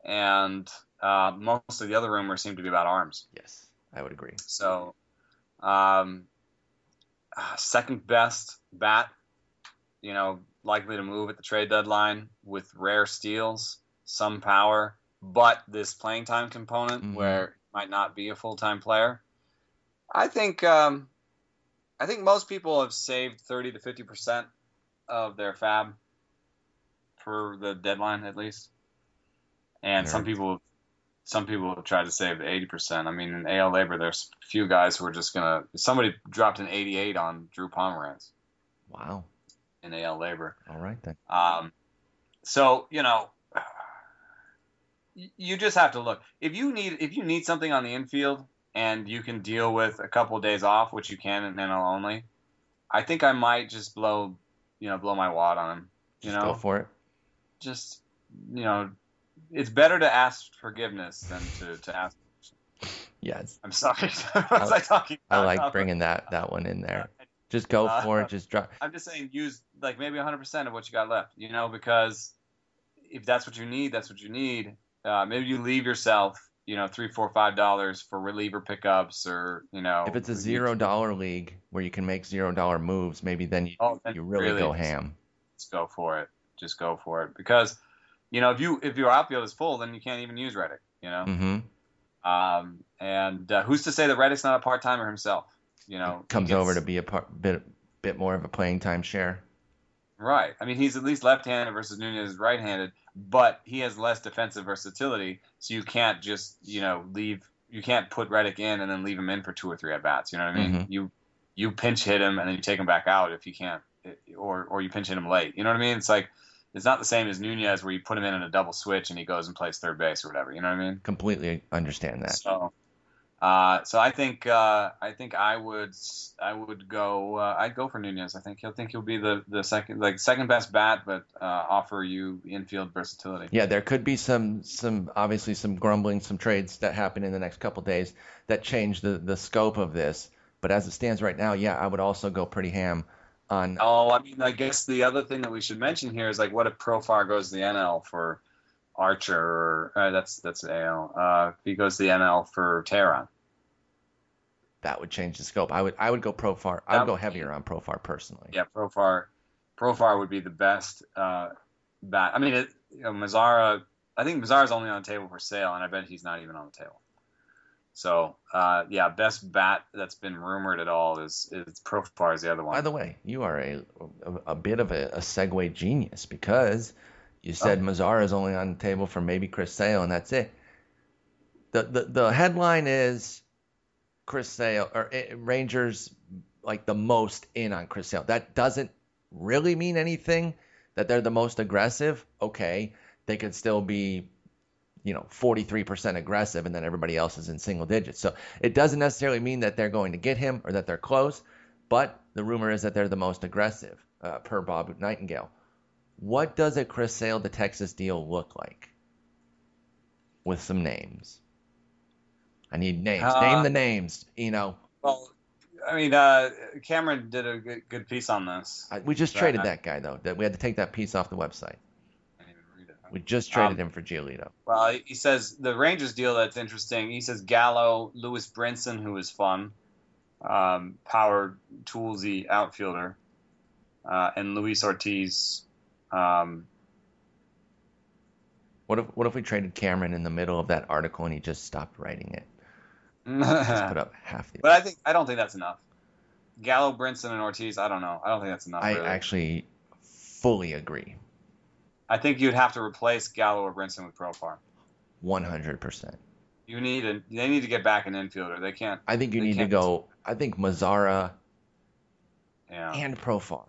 [SPEAKER 2] And uh, most of the other rumors seem to be about arms.
[SPEAKER 1] Yes, I would agree.
[SPEAKER 2] So, um, uh, second best bat, you know, likely to move at the trade deadline with rare steals, some power, but this playing time component mm-hmm. where might not be a full time player. I think um, I think most people have saved thirty to fifty percent of their FAAB for the deadline at least, and some people some people have tried to save eighty percent. I mean, in AL LABR, there's a few guys who are just gonna. Somebody dropped an eighty-eight on Drew Pomeranz.
[SPEAKER 1] Wow.
[SPEAKER 2] In AL LABR.
[SPEAKER 1] All right then.
[SPEAKER 2] Um, so you know, you just have to look. If you need if you need something on the infield and you can deal with a couple of days off, which you can in NL only, I think I might just blow, you know, blow my wad on him. You
[SPEAKER 1] just
[SPEAKER 2] know,
[SPEAKER 1] go for it.
[SPEAKER 2] Just you know, it's better to ask forgiveness than to to ask.
[SPEAKER 1] Yes.
[SPEAKER 2] I'm sorry. what was I, I talking?
[SPEAKER 1] About? I like bringing that that one in there. Just go uh, for it. Just drop.
[SPEAKER 2] I'm just saying, use like maybe 100% of what you got left. You know, because if that's what you need, that's what you need uh, maybe you leave yourself, you know, three, four, five dollars for reliever pickups, or you know,
[SPEAKER 1] if it's a zero dollar league where you can make zero dollar moves, maybe then you oh, you really, really go ham.
[SPEAKER 2] Just go for it. Just go for it because, you know, if you if your outfield is full, then you can't even use Reddick. You know.
[SPEAKER 1] Mm-hmm.
[SPEAKER 2] Um, and uh, who's to say that Reddick's not a part timer himself? You know,
[SPEAKER 1] comes gets, over to be a part, bit bit more of a playing time share.
[SPEAKER 2] Right. I mean, he's at least left-handed versus Nunez is right-handed, but he has less defensive versatility, so you can't just you know leave. You can't put Reddick in and then leave him in for two or three at bats. You know what I mean?
[SPEAKER 1] Mm-hmm.
[SPEAKER 2] You you pinch hit him and then you take him back out if you can't, or or you pinch hit him late. You know what I mean? It's like it's not the same as Nunez where you put him in in a double switch and he goes and plays third base or whatever. You know what I mean?
[SPEAKER 1] Completely understand that.
[SPEAKER 2] So uh, so I think uh, I think I would I would go uh, I'd go for Nunez. I think he'll think he'll be the, the second like second best bat, but uh, offer you infield versatility.
[SPEAKER 1] Yeah, there could be some some obviously some grumbling, some trades that happen in the next couple days that change the the scope of this. But as it stands right now, yeah, I would also go pretty ham on.
[SPEAKER 2] Oh, I mean, I guess the other thing that we should mention here is like what if Profar goes to the NL for Archer, or uh, that's that's AL. Uh, if he goes to the NL for Teheran,
[SPEAKER 1] that would change the scope. I would I would go Profar. I would go heavier on Profar personally.
[SPEAKER 2] Yeah, Profar. Profar would be the best uh, bat. I mean, it, you know, Mazara. I think Mazara's only on the table for sale, and I bet he's not even on the table. So uh, yeah, best bat that's been rumored at all is is Profar is the other one.
[SPEAKER 1] By the way, you are a a, a bit of a, a segue genius because you said oh. Mazara is only on the table for maybe Chris Sale, and that's it. The, the the headline is Chris Sale or eh, Rangers like the most in on Chris Sale. That doesn't really mean anything that they're the most aggressive. Okay, they could still be you know 43% aggressive and then everybody else is in single digits. So it doesn't necessarily mean that they're going to get him or that they're close, but the rumor is that they're the most aggressive uh, per Bob Nightingale. What does a Chris Sale to Texas deal look like? With some names. I need names. Uh, Name the names. You know.
[SPEAKER 2] Well, I mean, uh, Cameron did a good, good piece on this.
[SPEAKER 1] I, we just traded that guy though. That we had to take that piece off the website. We just traded um, him for Giolito.
[SPEAKER 2] Well, he says the Rangers deal that's interesting. He says Gallo, Lewis Brinson, who is fun, um, power toolsy outfielder, uh, and Luis Ortiz, um,
[SPEAKER 1] what if what if we traded Cameron in the middle of that article and he just stopped writing it? just put up half the.
[SPEAKER 2] But I think I don't think that's enough. Gallo, Brinson, and Ortiz. I don't know. I don't think that's enough.
[SPEAKER 1] I
[SPEAKER 2] really.
[SPEAKER 1] actually fully agree.
[SPEAKER 2] I think you'd have to replace Gallo or Brinson with Profar.
[SPEAKER 1] One hundred percent.
[SPEAKER 2] You need a. They need to get back an infielder. They can't.
[SPEAKER 1] I think you need to go. I think Mazara
[SPEAKER 2] Yeah.
[SPEAKER 1] and Profar.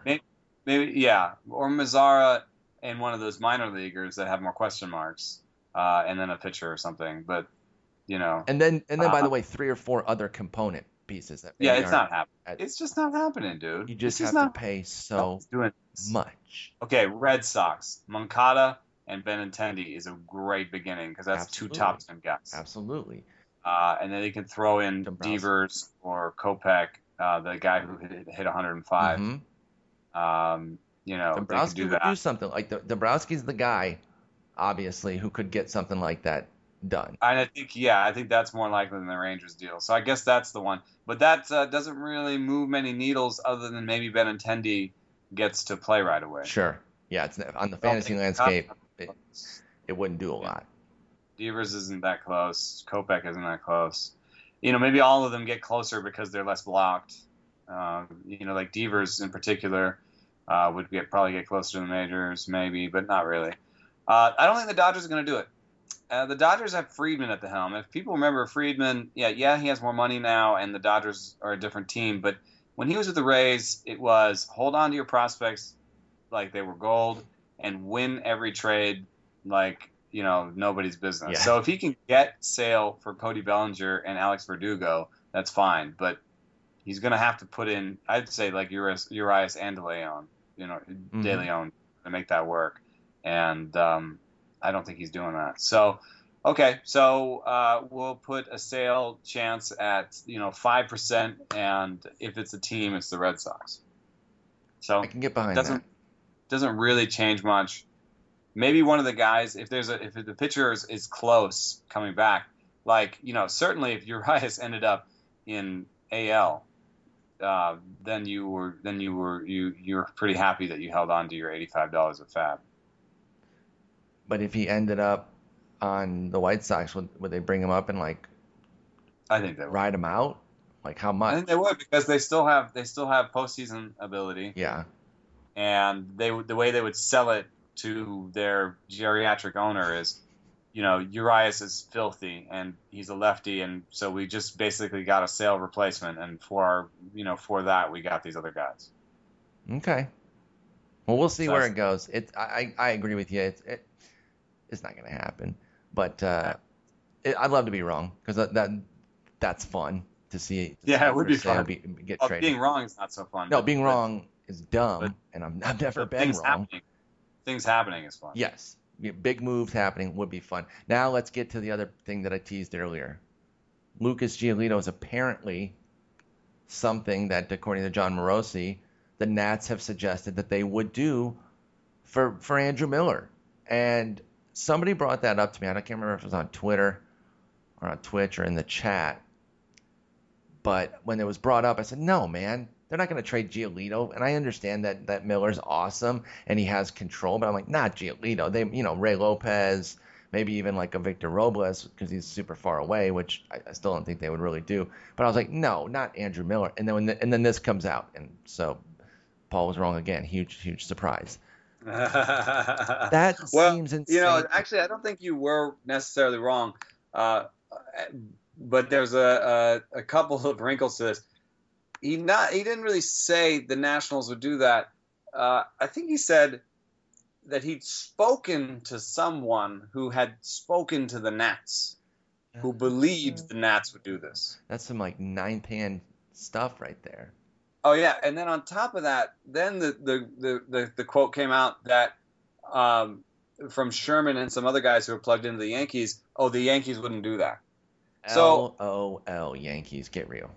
[SPEAKER 2] Maybe yeah, or Mazara and one of those minor leaguers that have more question marks, uh, and then a pitcher or something. But you know,
[SPEAKER 1] And then, and then, by
[SPEAKER 2] Uh,
[SPEAKER 1] the way, three or four other component pieces that
[SPEAKER 2] yeah, it's
[SPEAKER 1] aren't
[SPEAKER 2] happening.
[SPEAKER 1] at-
[SPEAKER 2] It's just not happening, dude.
[SPEAKER 1] You just
[SPEAKER 2] it's
[SPEAKER 1] have
[SPEAKER 2] not
[SPEAKER 1] to pay so
[SPEAKER 2] doing
[SPEAKER 1] much.
[SPEAKER 2] Okay, Red Sox, Moncada and Benintendi is a great beginning because that's
[SPEAKER 1] Absolutely.
[SPEAKER 2] two top ten guys.
[SPEAKER 1] Absolutely.
[SPEAKER 2] Uh, and then they can throw in
[SPEAKER 1] Dombrowski.
[SPEAKER 2] Devers or Kopech, uh, the guy who hit, hit 105.
[SPEAKER 1] Mhm.
[SPEAKER 2] Um, you know,
[SPEAKER 1] Dombrowski
[SPEAKER 2] do
[SPEAKER 1] would do something like the, Dombrowski's the guy, obviously, who could get something like that done.
[SPEAKER 2] And I think, yeah, I think that's more likely than the Rangers deal. So I guess that's the one. But that uh, doesn't really move many needles other than maybe Benintendi gets to play right away.
[SPEAKER 1] Sure. Yeah, it's on the fantasy landscape. It, it wouldn't do a
[SPEAKER 2] Yeah.
[SPEAKER 1] lot.
[SPEAKER 2] Devers isn't that close. Kopech isn't that close. You know, maybe all of them get closer because they're less blocked. Um, you know, like Devers in particular uh, would get probably get closer to the majors, maybe, but not really. Uh, I don't think the Dodgers are going to do it. Uh, the Dodgers have Friedman at the helm. If people remember Friedman, yeah, yeah, he has more money now, and the Dodgers are a different team. But when he was with the Rays, it was hold on to your prospects like they were gold and win every trade like you know nobody's business.
[SPEAKER 1] Yeah.
[SPEAKER 2] So if he can get Sale for Cody Bellinger and Alex Verdugo, that's fine. But he's going to have to put in, I'd say like Urias, Urias and DeLeon, you know,
[SPEAKER 1] Mhm.
[SPEAKER 2] De Leon to make that work. And um, I don't think he's doing that. So, okay, so uh, we'll put a sale chance at you know five percent, and if it's a team, it's the Red Sox. So
[SPEAKER 1] I can get behind
[SPEAKER 2] doesn't
[SPEAKER 1] that.
[SPEAKER 2] doesn't really change much. Maybe one of the guys, if there's a if the pitcher is, is close coming back, like you know, certainly if Urias ended up in AL, uh, then you were then you were you you're pretty happy that you held on to your eighty five dollars of FAAB.
[SPEAKER 1] But if he ended up on the White Sox, would, would they bring him up and like
[SPEAKER 2] I think they would.
[SPEAKER 1] ride him out? Like how
[SPEAKER 2] I
[SPEAKER 1] much?
[SPEAKER 2] think they would because they still have they still have postseason ability,
[SPEAKER 1] Yeah.
[SPEAKER 2] and they the way they would sell it to their geriatric owner is, you know, Urias is filthy and he's a lefty, and so we just basically got a sale replacement, and for our, you know for that we got these other guys.
[SPEAKER 1] Okay. Well, we'll see
[SPEAKER 2] So
[SPEAKER 1] where it goes. It, I, I I agree with you. It's, it, it's not going to happen. But uh, it, I'd love to be wrong because that, that that's fun to see. to
[SPEAKER 2] Yeah,
[SPEAKER 1] see
[SPEAKER 2] it would be fun.
[SPEAKER 1] Be, get traded.
[SPEAKER 2] being wrong is not so fun.
[SPEAKER 1] no,
[SPEAKER 2] but-
[SPEAKER 1] being
[SPEAKER 2] but-
[SPEAKER 1] wrong is dumb,
[SPEAKER 2] but-
[SPEAKER 1] and I'm, I've never been
[SPEAKER 2] things
[SPEAKER 1] wrong.
[SPEAKER 2] happening, things happening is fun.
[SPEAKER 1] Yes, big moves happening would be fun. Now let's get to the other thing that I teased earlier. Lucas Giolito is apparently something that, according to Jon Morosi, the Nats have suggested that they would do for for Andrew Miller. And somebody brought that up to me. I can't remember if it was on Twitter or on Twitch or in the chat. But when it was brought up, I said, "No, man, they're not going to trade Giolito." And I understand that that Miller's awesome and he has control, but I'm like, not Giolito. They, you know, Ray Lopez, maybe even like a Victor Robles because he's super far away, which I, I still don't think they would really do. But I was like, no, not Andrew Miller. And then when the, and then this comes out, and so Paul was wrong again. Huge, huge surprise. That
[SPEAKER 2] well,
[SPEAKER 1] seems insane.
[SPEAKER 2] you know, actually, I don't think you were necessarily wrong, uh, but there's a, a a couple of wrinkles to this. He not he didn't really say the Nationals would do that. Uh, I think he said that he'd spoken to someone who had spoken to the Nats, who believed the Nats would do this.
[SPEAKER 1] That's some like ninth hand stuff right there.
[SPEAKER 2] Oh yeah, and then on top of that, then the the the, the, the quote came out that um, from Sherman and some other guys who were plugged into the Yankees. Oh, the Yankees wouldn't do that. So-
[SPEAKER 1] L O L Yankees, get real.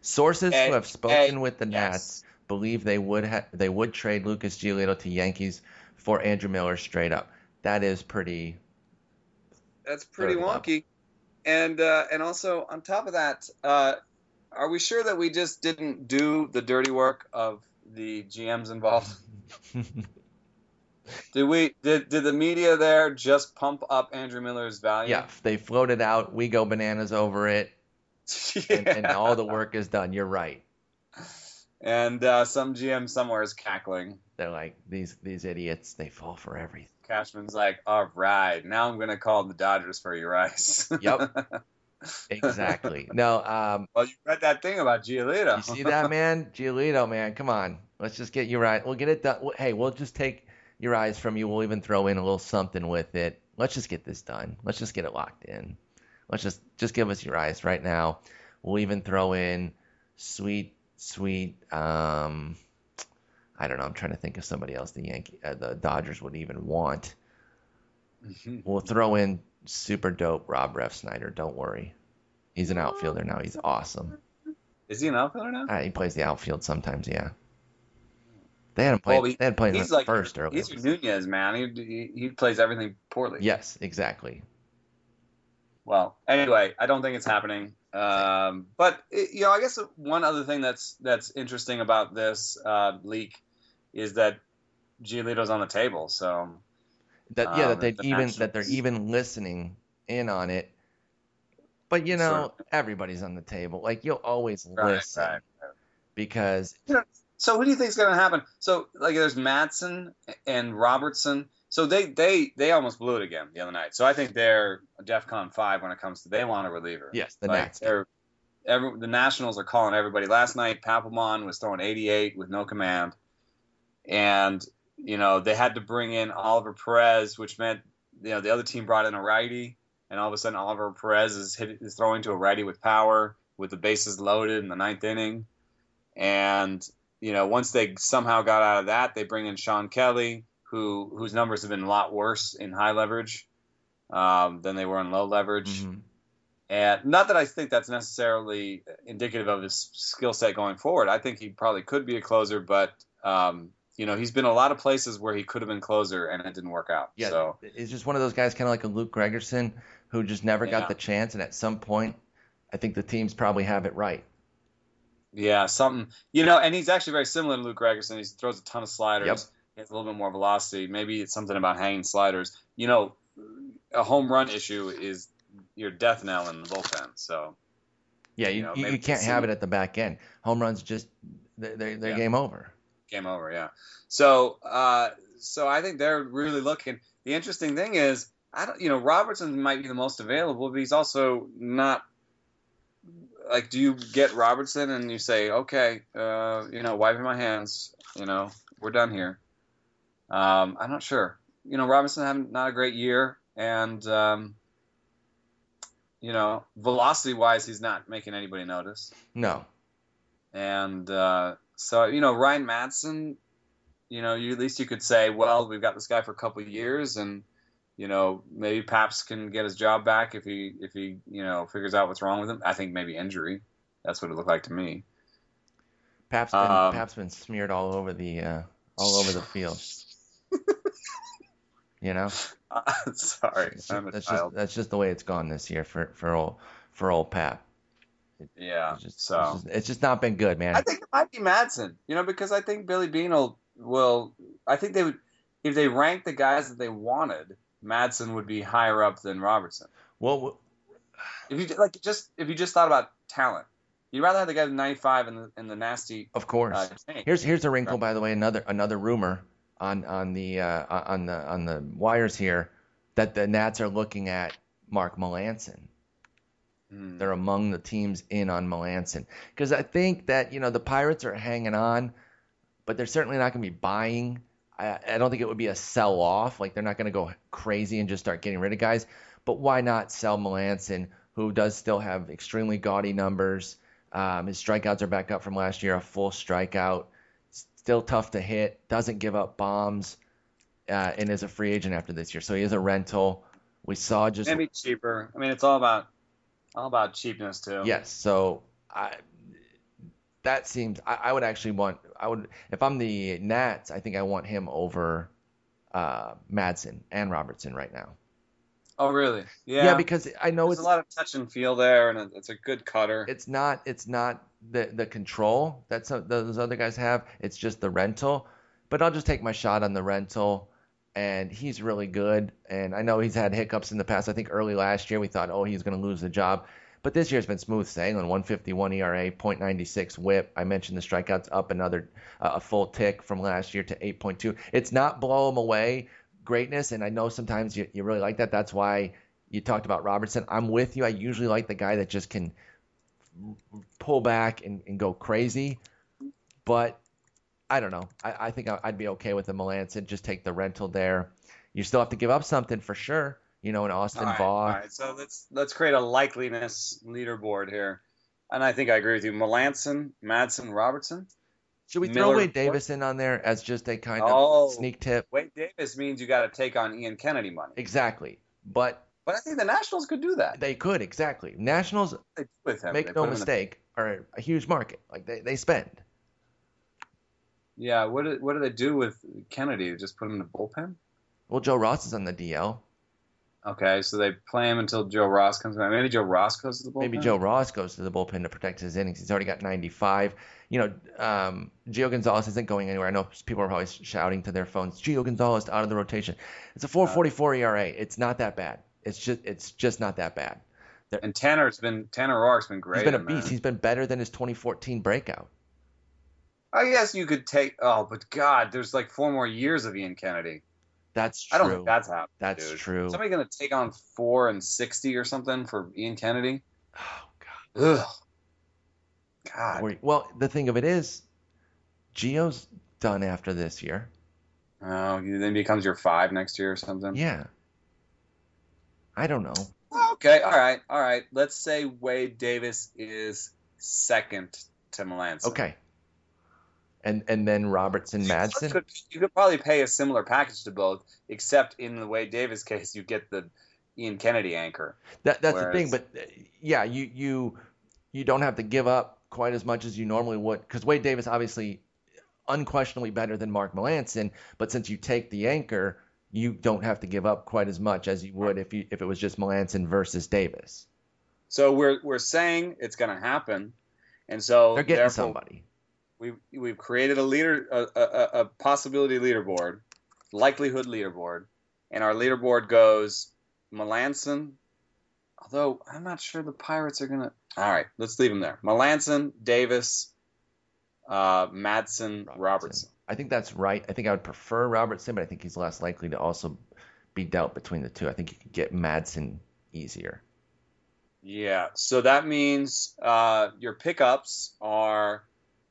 [SPEAKER 1] Sources
[SPEAKER 2] Eh,
[SPEAKER 1] who have spoken
[SPEAKER 2] eh,
[SPEAKER 1] with the Nats
[SPEAKER 2] Yes.
[SPEAKER 1] believe they would ha- they would trade Lucas Giolito to Yankees for Andrew Miller straight up. That is pretty.
[SPEAKER 2] That's pretty wonky. And uh, and also on top of that, uh, are we sure that we just didn't do the dirty work of the GMs involved? Did we? Did did the media there just pump up Andrew Miller's value?
[SPEAKER 1] yeah, they floated out. We go bananas over it, and, and all the work is done. You're right.
[SPEAKER 2] and uh, some GM somewhere is cackling.
[SPEAKER 1] They're like these these idiots. They fall for everything.
[SPEAKER 2] Cashman's like, all right, now I'm gonna call the Dodgers for Urias.
[SPEAKER 1] Yep. Exactly. No. Um.
[SPEAKER 2] well, you read that thing about Giolito.
[SPEAKER 1] You see that man, Giolito, man. Come on. Let's just get Urias. We'll get it done. Hey, we'll just take Urias from you. We'll even throw in a little something with it. Let's just get this done. Let's just get it locked in. Let's just just give us Urias right now. We'll even throw in sweet, sweet. Um, I don't know. I'm trying to think of somebody else the Yankee, uh, the Dodgers would even want. We'll throw in super dope Rob Ref Refsnyder. Don't worry. He's an outfielder now. He's awesome.
[SPEAKER 2] Is he an outfielder now?
[SPEAKER 1] Uh, he plays the outfield sometimes. Yeah. They had him playing.
[SPEAKER 2] Well, he-
[SPEAKER 1] they had
[SPEAKER 2] He's like
[SPEAKER 1] first earlier.
[SPEAKER 2] He's Nunez, man. He, he he plays everything poorly.
[SPEAKER 1] Yes, exactly.
[SPEAKER 2] Well, anyway, I don't think it's happening. Um, but it, you know, I guess one other thing that's that's interesting about this uh, leak is that Giolito's on the table. So
[SPEAKER 1] That yeah,
[SPEAKER 2] Um,
[SPEAKER 1] that they
[SPEAKER 2] the
[SPEAKER 1] even that they're even listening in on it. But you know,
[SPEAKER 2] Sure.
[SPEAKER 1] everybody's on the table. Like you'll always
[SPEAKER 2] Right,
[SPEAKER 1] listen
[SPEAKER 2] right.
[SPEAKER 1] because
[SPEAKER 2] So who do you think is going to happen? So like, there's Madson and Robertson. So they they they almost blew it again the other night. So I think they're DefCon five when it comes to they want a reliever.
[SPEAKER 1] yes, the
[SPEAKER 2] like,
[SPEAKER 1] Nats.
[SPEAKER 2] every, the Nationals are calling everybody. Last night, Papelbon was throwing 88 with no command, and you know they had to bring in Oliver Perez, which meant you know the other team brought in a righty, and all of a sudden Oliver Perez is hit, is throwing to a righty with power with the bases loaded in the ninth inning, and you know once they somehow got out of that, they bring in Shawn Kelley, who whose numbers have been a lot worse in high leverage um, than they were in low leverage.
[SPEAKER 1] Mhm.
[SPEAKER 2] And not that I think that's necessarily indicative of his skill set going forward. I think he probably could be a closer, but um, you know, he's been a lot of places where he could have been closer and it didn't work out.
[SPEAKER 1] Yeah,
[SPEAKER 2] So
[SPEAKER 1] it's just one of those guys, kind of like a Luke Gregerson, who just never
[SPEAKER 2] Yeah.
[SPEAKER 1] got the chance, and at some point, I think the teams probably have it right.
[SPEAKER 2] yeah, something you know, and he's actually very similar to Luke Gregerson. He throws a ton of sliders.
[SPEAKER 1] Yep.
[SPEAKER 2] He has a little bit more velocity. Maybe it's something about hanging sliders. You know, a home run issue is your death knell in the bullpen. So
[SPEAKER 1] Yeah, you,
[SPEAKER 2] You know,
[SPEAKER 1] you, can't have it at the back end. Home runs just they're they're, they're
[SPEAKER 2] Yeah.
[SPEAKER 1] game over.
[SPEAKER 2] Game over. Yeah. So, uh, so I think they're really looking. The interesting thing is, I don't, you know, Robertson might be the most available, but he's also not. Like, do you get Robertson and you say, okay, uh, you know, wiping my hands, you know, we're done here. Um, I'm not sure. You know, Robinson had not a great year, and um, you know, velocity wise, he's not making anybody notice.
[SPEAKER 1] No,
[SPEAKER 2] And uh, so, you know, Ryan Madson, you know, you, at least you could say, well, we've got this guy for a couple of years, and you know, maybe Paps can get his job back if he if he you know figures out what's wrong with him. I think maybe injury. That's what it looked like to me.
[SPEAKER 1] Pap's been
[SPEAKER 2] Um,
[SPEAKER 1] Pap's been smeared all over the uh, all over the field. you know,
[SPEAKER 2] Sorry, I'm a
[SPEAKER 1] that's just that's just the way it's gone this year for for old for old Pap.
[SPEAKER 2] Yeah.
[SPEAKER 1] It's just,
[SPEAKER 2] so
[SPEAKER 1] it's just, it's just not been good, man.
[SPEAKER 2] I think it might be Madson, you know, because I think Billy Beane will, will I think they would if they ranked the guys that they wanted, Madson would be higher up than Robertson.
[SPEAKER 1] well,
[SPEAKER 2] If you like just if you just thought about talent, you'd rather have the guy with 95 and the and the nasty
[SPEAKER 1] of course.
[SPEAKER 2] uh.
[SPEAKER 1] Here's here's a wrinkle, by the way. Another another rumor on on the uh, on the on the wires here that the Nats are looking at Mark Melancon.
[SPEAKER 2] Hmm.
[SPEAKER 1] They're among the teams in on Melancon because I think that you know the Pirates are hanging on, but they're certainly not going to be buying. I, I don't think it would be a sell off. Like they're not going to go crazy and just start getting rid of guys. But why not sell Melancon, who does still have extremely gaudy numbers? Um, his strikeouts are back up from last year, a full strikeout. Still tough to hit. Doesn't give up bombs, uh, and is a free agent after this year. So he is a rental. We saw just
[SPEAKER 2] Maybe cheaper. I mean, it's all about all about cheapness too.
[SPEAKER 1] Yes. So I that seems I, I would actually want I would if I'm the Nats, I think I want him over uh Madson and Robertson right now.
[SPEAKER 2] Oh, really? Yeah.
[SPEAKER 1] Yeah, because I know
[SPEAKER 2] there's
[SPEAKER 1] it's
[SPEAKER 2] a lot of touch and feel there, and it's a good cutter.
[SPEAKER 1] it's not it's not the the control that some those other guys have. It's just the rental. But I'll just take my shot on the rental. And he's really good. And I know he's had hiccups in the past. I think early last year we thought, oh, he's going to lose the job. But this year's been smooth sailing. 151 ERA, .96 WHIP. I mentioned the strikeouts up another uh, a full tick from last year to 8.2. It's not blow them away greatness, and I know sometimes you, you really like that. That's why you talked about Robertson. I'm with you. I usually like the guy that just can pull back and, and go crazy. But I don't know. I, I think I'd be okay with the Melancon. Just take the rental there. You still have to give up something for sure. You know, an Austin all right, Voth. All
[SPEAKER 2] right, so let's let's create a likeliness leaderboard here, and I think I agree with you. Melancon, Madson, Robertson.
[SPEAKER 1] Should we throw Wade Davis in on there as just a kind oh, of sneak tip?
[SPEAKER 2] Wade Davis means you got to take on Ian Kennedy money.
[SPEAKER 1] Exactly, but
[SPEAKER 2] but I think the Nationals could do that.
[SPEAKER 1] They could exactly. Nationals with him. make they no mistake the... are a huge market. Like they, they spend.
[SPEAKER 2] Yeah, what do, what do they do with Kennedy? Just put him in the bullpen?
[SPEAKER 1] Well, Joe Ross is on the DL.
[SPEAKER 2] Okay, so they play him until Joe Ross comes back. Maybe Joe Ross goes to the bullpen.
[SPEAKER 1] Maybe Joe Ross goes to the bullpen to protect his innings. He's already got 95. You know, um, Gio Gonzalez isn't going anywhere. I know people are probably shouting to their phones, "Gio Gonzalez out of the rotation." It's a 4.44 ERA. It's not that bad. It's just it's just not that bad.
[SPEAKER 2] They're, and Tanner's been Tanner Roark's been great.
[SPEAKER 1] He's been a beast. He's been better than his 2014 breakout.
[SPEAKER 2] I guess you could take. Oh, but God, there's like four more years of Ian Kennedy.
[SPEAKER 1] That's true.
[SPEAKER 2] I don't think that's happening.
[SPEAKER 1] That's
[SPEAKER 2] dude.
[SPEAKER 1] true.
[SPEAKER 2] Somebody gonna take on four and sixty or something for Ian Kennedy?
[SPEAKER 1] Oh God.
[SPEAKER 2] Ugh. God.
[SPEAKER 1] Well, the thing of it is, Gio's done after this year.
[SPEAKER 2] Oh, then becomes your five next year or something.
[SPEAKER 1] Yeah. I don't know.
[SPEAKER 2] Okay, all right, all right. Let's say Wade Davis is second to Melancon.
[SPEAKER 1] Okay. And and then Robertson Madson.
[SPEAKER 2] You could, you could probably pay a similar package to both, except in the Wade Davis case, you get the Ian Kennedy anchor.
[SPEAKER 1] That that's whereas, the thing, but uh, yeah, you you you don't have to give up quite as much as you normally would because Wade Davis obviously unquestionably better than Mark Melancon, but since you take the anchor, you don't have to give up quite as much as you would if you if it was just Melancon versus Davis.
[SPEAKER 2] So we're we're saying it's going to happen, and so
[SPEAKER 1] they're getting somebody.
[SPEAKER 2] We've we've created a leader a, a, a possibility leaderboard, likelihood leaderboard, and our leaderboard goes Melancon. Although I'm not sure the Pirates are gonna. All right, let's leave them there. Melancon, Davis, uh, Madson, Robertson. Robertson.
[SPEAKER 1] I think that's right. I think I would prefer Robertson, but I think he's less likely to also be dealt between the two. I think you could get Madson easier.
[SPEAKER 2] Yeah, so that means uh, your pickups are,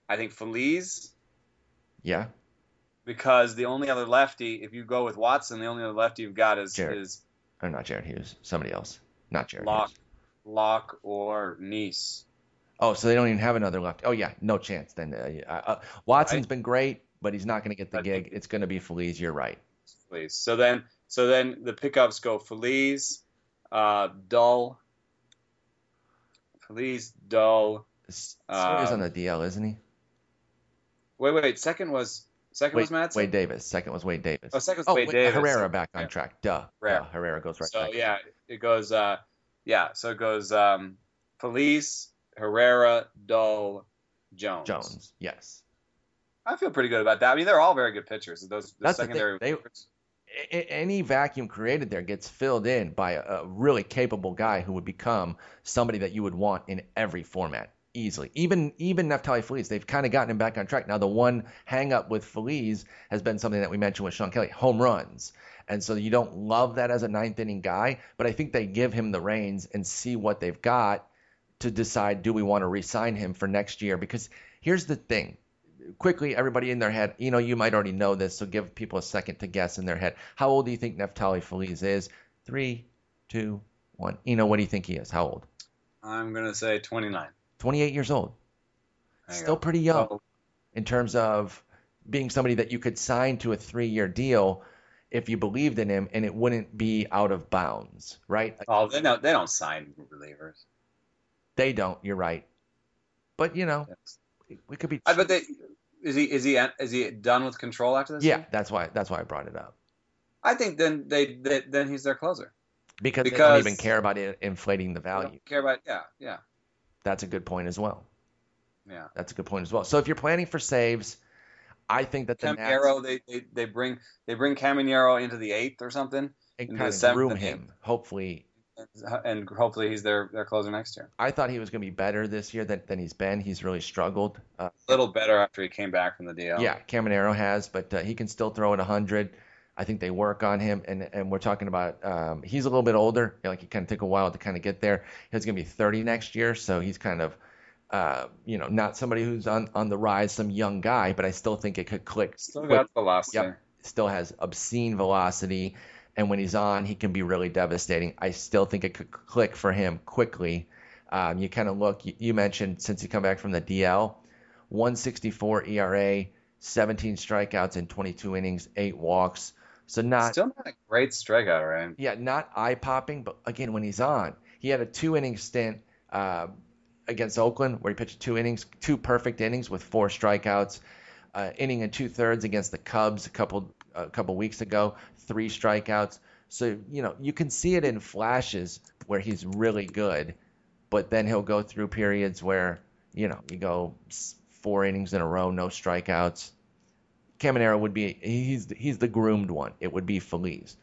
[SPEAKER 2] I think, Feliz.
[SPEAKER 1] Yeah.
[SPEAKER 2] Because the only other lefty, if you go with Watson, the only other lefty you've got is
[SPEAKER 1] Jared.
[SPEAKER 2] is
[SPEAKER 1] or not Jared Hughes, somebody else, not Jared
[SPEAKER 2] Locke,
[SPEAKER 1] Hughes.
[SPEAKER 2] Locke or Niese.
[SPEAKER 1] Oh, so they don't even have another lefty. Oh yeah, no chance. Then uh, uh, Watson's right. been great but he's not going to get the gig. It's going to be Feliz. You're right.
[SPEAKER 2] Feliz. So then, so then the pickups go Feliz, uh, Dull, Feliz, Dull.
[SPEAKER 1] Uh, he's on the DL, isn't he?
[SPEAKER 2] Wait, wait. Second was second
[SPEAKER 1] Wade,
[SPEAKER 2] was Matt.
[SPEAKER 1] Wade Davis. Second was Wade Davis.
[SPEAKER 2] Oh, second was oh, Wade, Wade Davis.
[SPEAKER 1] Herrera back on track. Duh. Herrera. Duh. Herrera goes right.
[SPEAKER 2] So
[SPEAKER 1] back.
[SPEAKER 2] yeah, it goes. Uh, yeah, so it goes. Um, Feliz, Herrera, Dull, Jones.
[SPEAKER 1] Jones. Yes.
[SPEAKER 2] I feel pretty good about that. I mean, they're all very good pitchers. Those the
[SPEAKER 1] That's
[SPEAKER 2] secondary.
[SPEAKER 1] The they, any vacuum created there gets filled in by a, a, really capable guy who would become somebody that you would want in every format easily. Even even Neftali Feliz, they've kind of gotten him back on track. Now the one hang up with Feliz has been something that we mentioned with Shawn Kelley, home runs. And so you don't love that as a ninth inning guy, but I think they give him the reins and see what they've got to decide do we want to re-sign him for next year because here's the thing quickly, everybody in their head, you know, you might already know this, so give people a second to guess in their head. How old do you think Neftali Feliz is? Three, two, one. You know, what do you think he is? How old?
[SPEAKER 2] I'm to say 29.
[SPEAKER 1] 28 years old. Still pretty young oh. in terms of being somebody that you could sign to a three year deal if you believed in him and it wouldn't be out of bounds, right?
[SPEAKER 2] Oh, they don't, they don't sign relievers.
[SPEAKER 1] They don't, you're right. But, you know, yes. we could be.
[SPEAKER 2] I bet they is he is he is he done with control after this?
[SPEAKER 1] Yeah, that's why that's why I brought it up.
[SPEAKER 2] I think then they, they then he's their closer.
[SPEAKER 1] Because, because, they don't even care about it inflating the value.
[SPEAKER 2] care about yeah yeah.
[SPEAKER 1] That's a good point as well.
[SPEAKER 2] Yeah,
[SPEAKER 1] that's a good point as well. So if you're planning for saves, I think that the
[SPEAKER 2] Caminero they, they they bring they bring Caminero into the eighth or something
[SPEAKER 1] and kind of groom him. Hopefully,
[SPEAKER 2] and hopefully he's their their closer next year.
[SPEAKER 1] I thought he was going to be better this year than, than he's been. He's really struggled.
[SPEAKER 2] Uh, a little better after he came back from the DL.
[SPEAKER 1] Yeah, Caminero has, but uh, he can still throw at 100. I think they work on him, and and we're talking about um, he's a little bit older. Like he kind of took a while to kind of get there. He's going to be 30 next year, so he's kind of uh, you know not somebody who's on on the rise, some young guy, but I still think it could click.
[SPEAKER 2] Still got velocity.
[SPEAKER 1] Yep, still has obscene velocity, and when he's on, he can be really devastating. I still think it could click for him quickly. Um, you kind of look. You, you mentioned since he come back from the DL, 164 ERA. 17 strikeouts in 22 innings, eight walks. So not
[SPEAKER 2] still not a great strikeout, right?
[SPEAKER 1] Yeah, not eye popping, but again, when he's on, he had a two inning stint uh, against Oakland where he pitched two innings, two perfect innings with four strikeouts. Uh, inning and two thirds against the Cubs a couple a couple weeks ago, three strikeouts. So you know you can see it in flashes where he's really good, but then he'll go through periods where you know you go four innings in a row, no strikeouts, Caminero would be he's he's the groomed one. It would be Feliz.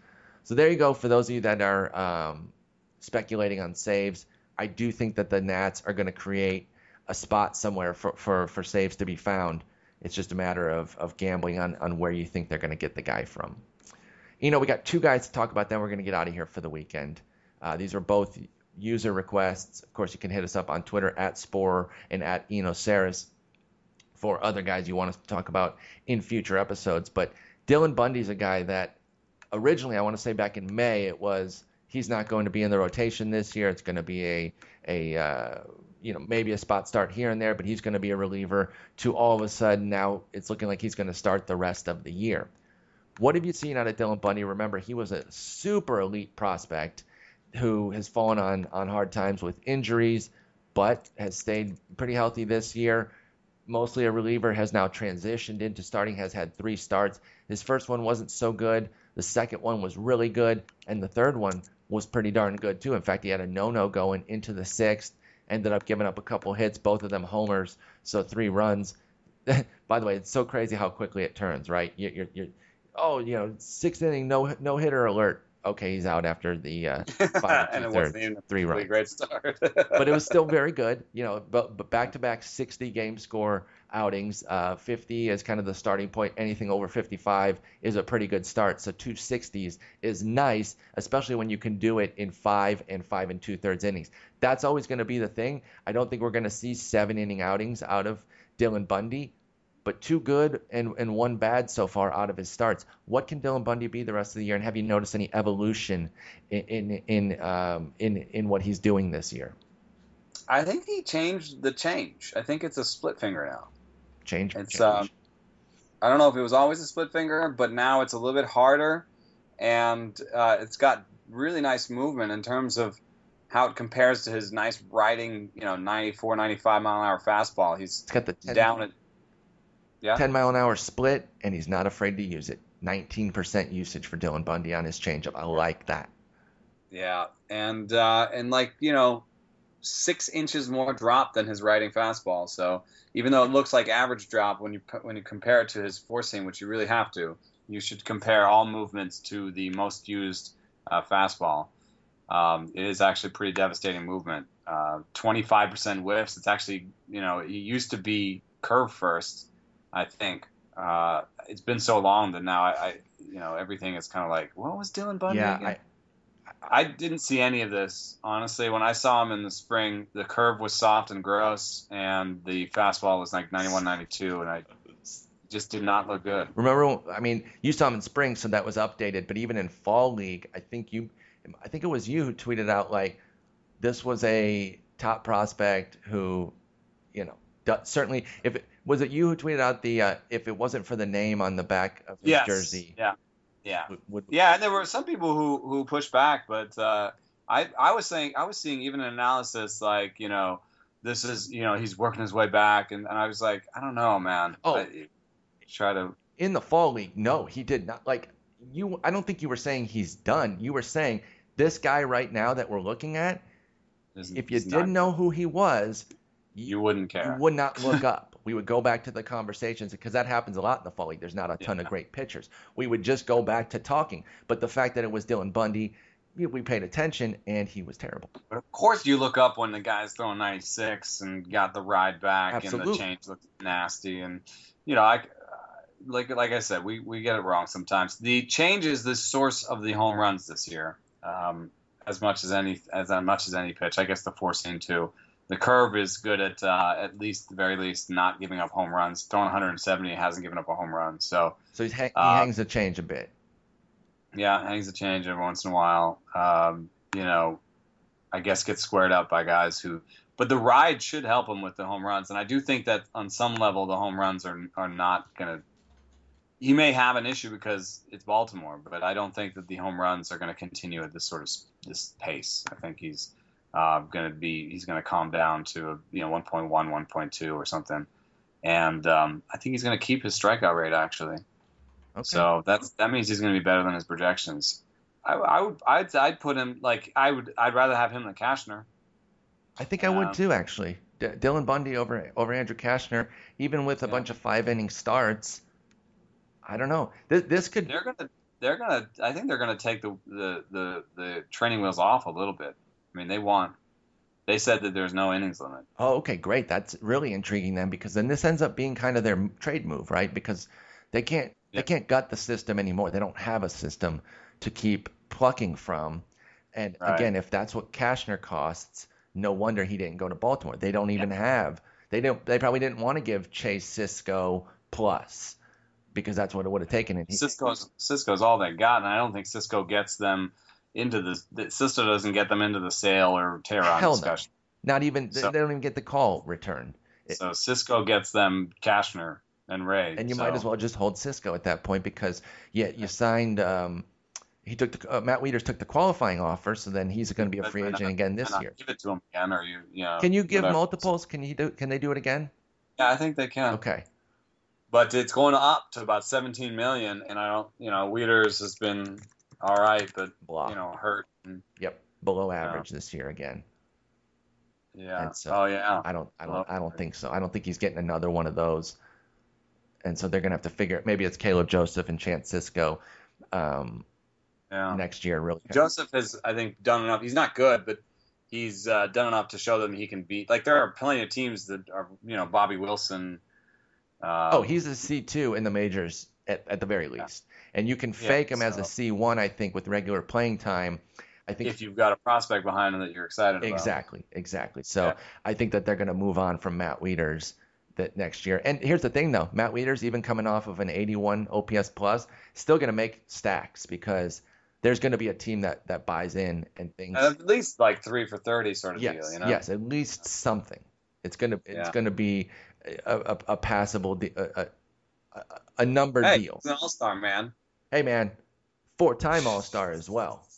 [SPEAKER 1] So there you go. For those of you that are um, speculating on saves, I do think that the Nats are going to create a spot somewhere for, for, for saves to be found. It's just a matter of, of gambling on, on where you think they're going to get the guy from. You know, we got two guys to talk about. Then we're going to get out of here for the weekend. Uh, these are both user requests. Of course, you can hit us up on Twitter at Spore and at Eno for other guys you want to talk about in future episodes. But Dylan Bundy's a guy that originally, I want to say back in May, it was he's not going to be in the rotation this year. It's going to be a a uh, you know maybe a spot start here and there, but he's going to be a reliever. To all of a sudden now it's looking like he's going to start the rest of the year. What have you seen out of Dylan Bundy? Remember, he was a super elite prospect who has fallen on on hard times with injuries, but has stayed pretty healthy this year mostly a reliever, has now transitioned into starting, has had three starts. His first one wasn't so good. The second one was really good. And the third one was pretty darn good, too. In fact, he had a no no going into the sixth, ended up giving up a couple hits, both of them homers, so three runs. By the way, it's so crazy how quickly it turns, right? You're, you're, you're oh, you know, sixth inning, no no hitter alert okay, he's out after the uh, five and it wasn't three runs.
[SPEAKER 2] Great start,
[SPEAKER 1] but it was still very good. You know, but, but back-to-back 60 game score outings. Uh, 50 is kind of the starting point. Anything over 55 is a pretty good start. So 260s is nice, especially when you can do it in five and five and two thirds innings. That's always going to be the thing. I don't think we're going to see seven inning outings out of Dylan Bundy but two good and, and one bad so far out of his starts. What can Dylan Bundy be the rest of the year? And have you noticed any evolution in in in um, in, in what he's doing this year?
[SPEAKER 2] I think he changed the change. I think it's a split finger now.
[SPEAKER 1] Change.
[SPEAKER 2] It's
[SPEAKER 1] change.
[SPEAKER 2] Um, I don't know if it was always a split finger, but now it's a little bit harder, and uh, it's got really nice movement in terms of how it compares to his nice riding, you know, 94, 95 mile an hour fastball. He's
[SPEAKER 1] it's got the 10,
[SPEAKER 2] down at
[SPEAKER 1] yeah. 10 mile an hour split, and he's not afraid to use it. 19% usage for Dylan Bundy on his changeup. I like that.
[SPEAKER 2] Yeah, and uh, and like you know, six inches more drop than his riding fastball. So even though it looks like average drop when you when you compare it to his seam, which you really have to, you should compare all movements to the most used uh, fastball. Um, it is actually pretty devastating movement. Uh, 25% whiffs. It's actually you know it used to be curve first I think uh, it's been so long that now I, I you know, everything is kind of like, what was Dylan Bundy?
[SPEAKER 1] Yeah?
[SPEAKER 2] I, I didn't see any of this honestly. When I saw him in the spring, the curve was soft and gross, and the fastball was like 91, 92, and I just did not look good.
[SPEAKER 1] Remember, I mean, you saw him in spring, so that was updated. But even in fall league, I think you, I think it was you who tweeted out like, this was a top prospect who, you know, certainly if it, was it you who tweeted out the uh, if it wasn't for the name on the back of his
[SPEAKER 2] yes.
[SPEAKER 1] jersey?
[SPEAKER 2] Yeah, yeah, would, would, yeah. And there were some people who who pushed back, but uh, I I was saying I was seeing even an analysis like you know this is you know he's working his way back, and, and I was like I don't know, man.
[SPEAKER 1] Oh,
[SPEAKER 2] I, try to
[SPEAKER 1] in the fall league. No, he did not. Like you, I don't think you were saying he's done. You were saying this guy right now that we're looking at. If you didn't know who he was,
[SPEAKER 2] you wouldn't care.
[SPEAKER 1] You would not look up we would go back to the conversations because that happens a lot in the fall league. There's not a ton yeah. of great pitchers. We would just go back to talking. But the fact that it was Dylan Bundy, we paid attention, and he was terrible.
[SPEAKER 2] But of course, you look up when the guy's throwing 96 and got the ride back,
[SPEAKER 1] Absolutely.
[SPEAKER 2] and the change looked nasty, and you know, I like like I said, we we get it wrong sometimes. The change is the source of the home runs this year, um, as much as any as much as any pitch. I guess the four seam too. The curve is good at uh, at least the very least not giving up home runs. Throwing 170 hasn't given up a home run, so
[SPEAKER 1] So he's ha- he
[SPEAKER 2] Uh,
[SPEAKER 1] hangs the change a bit.
[SPEAKER 2] yeah, hangs a change every once in a while. Um, you know, I guess gets squared up by guys who, but the ride should help him with the home runs. And I do think that on some level the home runs are are not gonna. He may have an issue because it's Baltimore, but I don't think that the home runs are going to continue at this sort of this pace. I think he's uh, going to be he's going to calm down to you know 1.1, 1.2 or something, and um, I think he's going to keep his strikeout rate actually.
[SPEAKER 1] Okay.
[SPEAKER 2] So that's that means he's going to be better than his projections. I, I would I'd, I'd put him like I would I'd rather have him than Cashner.
[SPEAKER 1] I think I would
[SPEAKER 2] um,
[SPEAKER 1] too, actually. D- Dylan Bundy over over Andrew Cashner, even with a
[SPEAKER 2] Yeah.
[SPEAKER 1] bunch of five inning starts. I don't know. This, this could
[SPEAKER 2] They're gonna they're gonna I think they're gonna take the, the the the training wheels off a little bit. I mean they want they said that there's no innings limit.
[SPEAKER 1] Oh, okay, great. That's really intriguing then, because then this ends up being kind of their trade move, right? Because they can't
[SPEAKER 2] Yeah.
[SPEAKER 1] they can't gut the system anymore. They don't have a system to keep plucking from. And
[SPEAKER 2] Right.
[SPEAKER 1] again, if that's what Cashner costs, no wonder he didn't go to Baltimore. They don't even have they don't they probably didn't want to give Chase Sisco plus because that's what it would have taken. And he,
[SPEAKER 2] Sisco's Sisco's all they got, and I don't think Sisco gets them into the that Sisco doesn't get them into the sale or tear on
[SPEAKER 1] Hell no. not even they-
[SPEAKER 2] So-
[SPEAKER 1] they don't even get the call returned.
[SPEAKER 2] So Sisco gets them Cashner and Rea.
[SPEAKER 1] And you
[SPEAKER 2] so,
[SPEAKER 1] might as well just hold Sisco at that point because yeah, you signed. Um, he took the, uh, Matt Wieters took the qualifying offer, so then he's going to be a free agent again this year.
[SPEAKER 2] Give it to him again, or you you know.
[SPEAKER 1] Can you give
[SPEAKER 2] whatever.
[SPEAKER 1] multiples? Can you do? Can they do it again?
[SPEAKER 2] Yeah, I think they can.
[SPEAKER 1] Okay.
[SPEAKER 2] but it's going up to about 17 million and i don't you know Wieters has been all right but
[SPEAKER 1] Blah.
[SPEAKER 2] you know hurt and,
[SPEAKER 1] Yep. Below average this year again.
[SPEAKER 2] yeah
[SPEAKER 1] And so-
[SPEAKER 2] oh yeah
[SPEAKER 1] I don't. I don't.
[SPEAKER 2] Below
[SPEAKER 1] I don't
[SPEAKER 2] average.
[SPEAKER 1] think so. I don't think he's getting another one of those. And so they're going to have to figure. Maybe it's Caleb Joseph and Chance Sisco um,
[SPEAKER 2] yeah
[SPEAKER 1] next year. Really.
[SPEAKER 2] joseph has i think done enough he's not good but he's uh, done enough to show them he can beat like there are plenty of teams that are you know bobby wilson uh,
[SPEAKER 1] Oh, he's a C two in the majors at, at the very least, and you can
[SPEAKER 2] Yeah,
[SPEAKER 1] fake him as a C1, I think with regular playing time. I think
[SPEAKER 2] if you've got a prospect behind him that you're excited about
[SPEAKER 1] Exactly, exactly. So
[SPEAKER 2] Yeah.
[SPEAKER 1] I think that they're going to move on from Matt Wieters that next year. And here's the thing, though, Matt Wieters, even coming off of an 81 OPS plus, still going to make stacks because there's going to be a team that that buys in and things.
[SPEAKER 2] at least like three for 30 sort of
[SPEAKER 1] yes,
[SPEAKER 2] deal you know
[SPEAKER 1] yes, at least something. It's gonna it's
[SPEAKER 2] Yeah.
[SPEAKER 1] gonna be a, a, a passable de- a, a, a, numbered
[SPEAKER 2] hey
[SPEAKER 1] deal.
[SPEAKER 2] he's an all-star man
[SPEAKER 1] Hey man, four time All Star as well.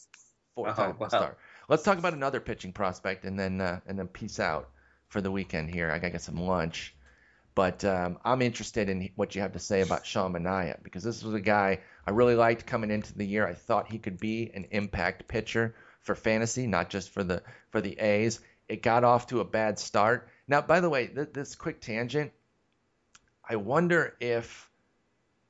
[SPEAKER 1] Four time
[SPEAKER 2] Oh, wow.
[SPEAKER 1] All Star. Let's talk about another pitching prospect and then uh, and then peace out for the weekend here. I gotta get some lunch. But um, I'm interested in what you have to say about Sean Manaea because this was a guy I really liked coming into the year. I thought he could be an impact pitcher for fantasy, not just for the for the A's. It got off to a bad start. Now, by the way, th- this quick tangent. I wonder if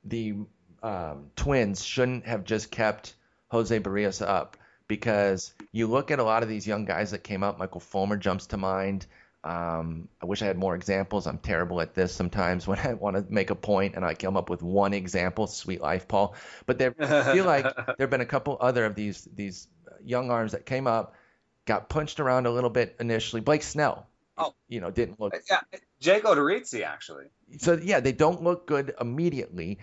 [SPEAKER 1] the um, Twins shouldn't have just kept Jose Berrios up because you look at a lot of these young guys that came up. Michael Fulmer jumps to mind. Um, I wish I had more examples. I'm terrible at this sometimes when I want to make a point and I come up with one example. Sweet life, Paul. But there, I feel like there have been a couple other of these these young arms that came up, got punched around a little bit initially. Blake Snell,
[SPEAKER 2] Oh.
[SPEAKER 1] you know, didn't look
[SPEAKER 2] yeah Jake Odorizzi actually
[SPEAKER 1] so. Yeah, they don't look good immediately.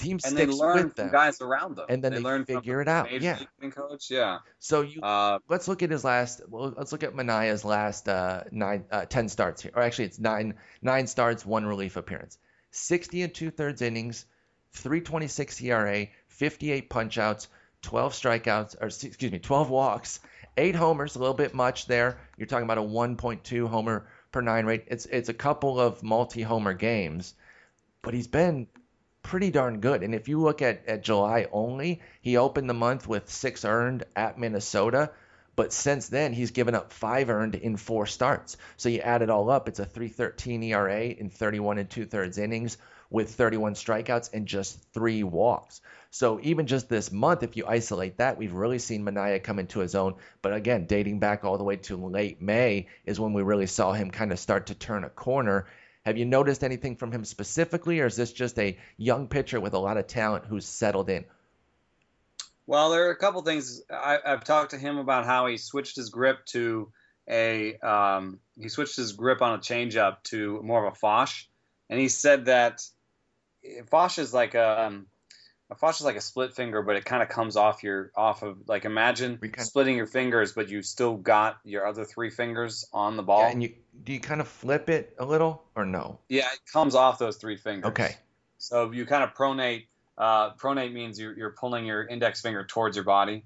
[SPEAKER 1] Team
[SPEAKER 2] and they
[SPEAKER 1] sticks
[SPEAKER 2] learn
[SPEAKER 1] with
[SPEAKER 2] from
[SPEAKER 1] them,
[SPEAKER 2] guys around them
[SPEAKER 1] and then they
[SPEAKER 2] learn from
[SPEAKER 1] figure it out. Yeah.
[SPEAKER 2] coach yeah
[SPEAKER 1] So you
[SPEAKER 2] uh,
[SPEAKER 1] let's look at his last. Well, let's look at Manaea's last uh, nine, uh, ten starts here, or actually it's nine, nine starts, one relief appearance, sixty and two thirds innings, three twenty six ERA, fifty eight punchouts, twelve strikeouts, or excuse me, twelve walks, eight homers, a little bit much there. You're talking about a one point two homer per nine rate. It's it's a couple of multi homer games, but he's been pretty darn good. And if you look at, at July only, he opened the month with six earned at Minnesota. But since then, he's given up five earned in four starts. So you add it all up, it's a 3.13 ERA in 31 and two thirds innings with 31 strikeouts and just three walks. So even just this month, if you isolate that, we've really seen Manaea come into his own. But again, dating back all the way to late May is when we really saw him kind of start to turn a corner. Have you noticed anything from him specifically, or is this just a young pitcher with a lot of talent who's settled in?
[SPEAKER 2] Well, there are a couple things. I, have talked to him about how he switched his grip to a um, he switched his grip on a changeup to more of a Fosh, and he said that Fosh is like a um, a Fosh is like a split finger, but it kind of comes off your off of like imagine kind splitting your fingers, but you still got your other three fingers on the ball.
[SPEAKER 1] Yeah, and you do you kind of flip it a little or no?
[SPEAKER 2] Yeah, it comes off those three fingers.
[SPEAKER 1] Okay.
[SPEAKER 2] So you kind of pronate. Uh, pronate means you're, you're pulling your index finger towards your body,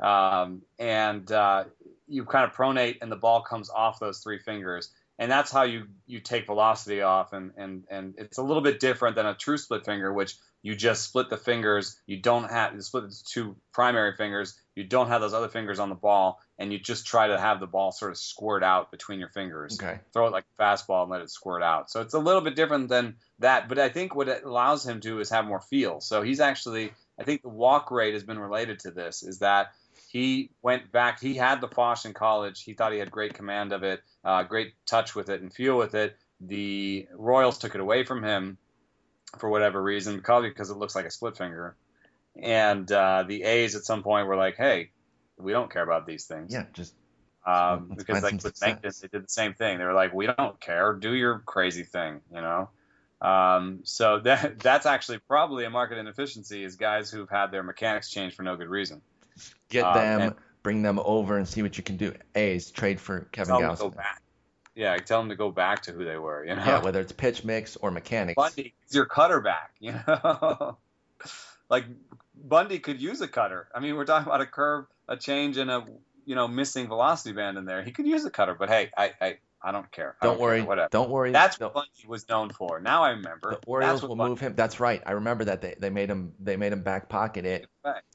[SPEAKER 2] um, and uh, you kind of pronate, and the ball comes off those three fingers and that's how you you take velocity off and and and it's a little bit different than a true split finger which you just split the fingers you don't have you split the two primary fingers you don't have those other fingers on the ball and you just try to have the ball sort of squirt out between your fingers
[SPEAKER 1] okay
[SPEAKER 2] throw it like a fastball and let it squirt out so it's a little bit different than that but i think what it allows him to is have more feel so he's actually i think the walk rate has been related to this is that he went back. He had the Fosh in college. He thought he had great command of it, uh, great touch with it and feel with it. The Royals took it away from him for whatever reason, probably because it looks like a split finger. And uh, the A's at some point were like, "Hey, we don't care about these things."
[SPEAKER 1] Yeah, just
[SPEAKER 2] um, because like with Mengden, they did the same thing. They were like, "We don't care. Do your crazy thing," you know. Um, so that that's actually probably a market inefficiency is guys who've had their mechanics changed for no good reason.
[SPEAKER 1] Get um, them, and, bring them over, and see what you can do. A's trade for Kevin Gausman.
[SPEAKER 2] Yeah, I tell them to go back to who they were. You know,
[SPEAKER 1] yeah, whether it's pitch mix or mechanics.
[SPEAKER 2] Bundy is your cutter back. You know, like Bundy could use a cutter. I mean, we're talking about a curve, a change, and a you know missing velocity band in there. He could use a cutter, but hey, I I, I don't care.
[SPEAKER 1] I don't,
[SPEAKER 2] don't
[SPEAKER 1] worry.
[SPEAKER 2] Care, whatever.
[SPEAKER 1] Don't worry.
[SPEAKER 2] That's what Bundy was known for. Now I remember.
[SPEAKER 1] The Orioles will Bundy move him. That's right. I remember that they, they made him they made him back pocket it.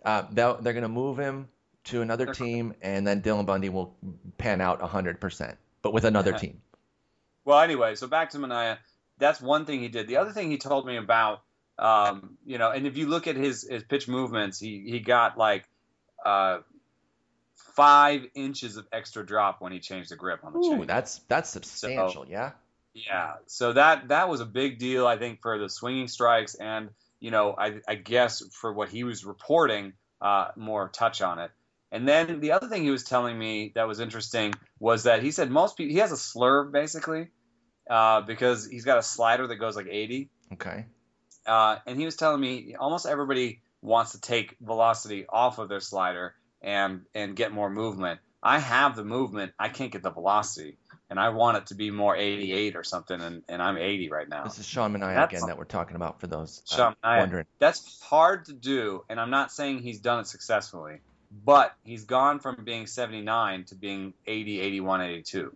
[SPEAKER 1] Uh, they're going to move him to another team, and then Dylan Bundy will pan out 100%, but with another team.
[SPEAKER 2] Well, anyway, so back to Manaea. That's one thing he did. The other thing he told me about, um, you know, and if you look at his, his pitch movements, he, he got like uh, five inches of extra drop when he changed the grip on the
[SPEAKER 1] Ooh, that's that's substantial,
[SPEAKER 2] so,
[SPEAKER 1] yeah.
[SPEAKER 2] Yeah, so that that was a big deal, I think, for the swinging strikes, and you know, I, I guess for what he was reporting, uh, more touch on it. And then the other thing he was telling me that was interesting was that he said most people he has a slurve basically uh, because he's got a slider that goes like 80.
[SPEAKER 1] Okay.
[SPEAKER 2] Uh, and he was telling me almost everybody wants to take velocity off of their slider and and get more movement. I have the movement, I can't get the velocity, and I want it to be more 88 or something, and, and I'm 80 right now.
[SPEAKER 1] This is Sean Manaea again that we're talking about for those
[SPEAKER 2] uh, Sean Manaea.
[SPEAKER 1] wondering.
[SPEAKER 2] That's hard to do, and I'm not saying he's done it successfully but he's gone from being 79 to being 80, 81, 82.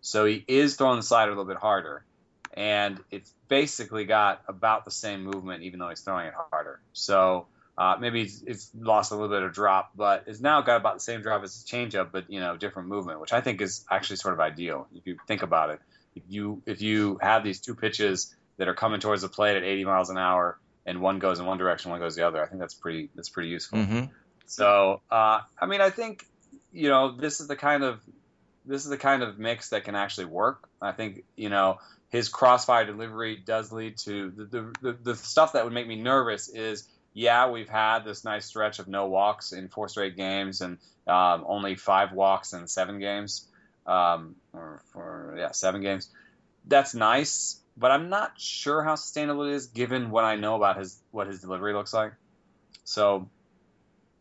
[SPEAKER 2] So he is throwing the slider a little bit harder, and it's basically got about the same movement, even though he's throwing it harder. So uh, maybe it's, lost a little bit of drop, but it's now got about the same drop as his changeup, but you know, different movement, which I think is actually sort of ideal if you think about it. If you if you have these two pitches that are coming towards the plate at 80 miles an hour, and one goes in one direction, one goes the other, I think that's pretty that's pretty useful.
[SPEAKER 1] Mm-hmm.
[SPEAKER 2] So, uh, I mean, I think you know this is the kind of this is the kind of mix that can actually work. I think you know his crossfire delivery does lead to the the, the, the stuff that would make me nervous is yeah we've had this nice stretch of no walks in four straight games and um, only five walks in seven games um, or for yeah seven games. That's nice, but I'm not sure how sustainable it is given what I know about his what his delivery looks like. So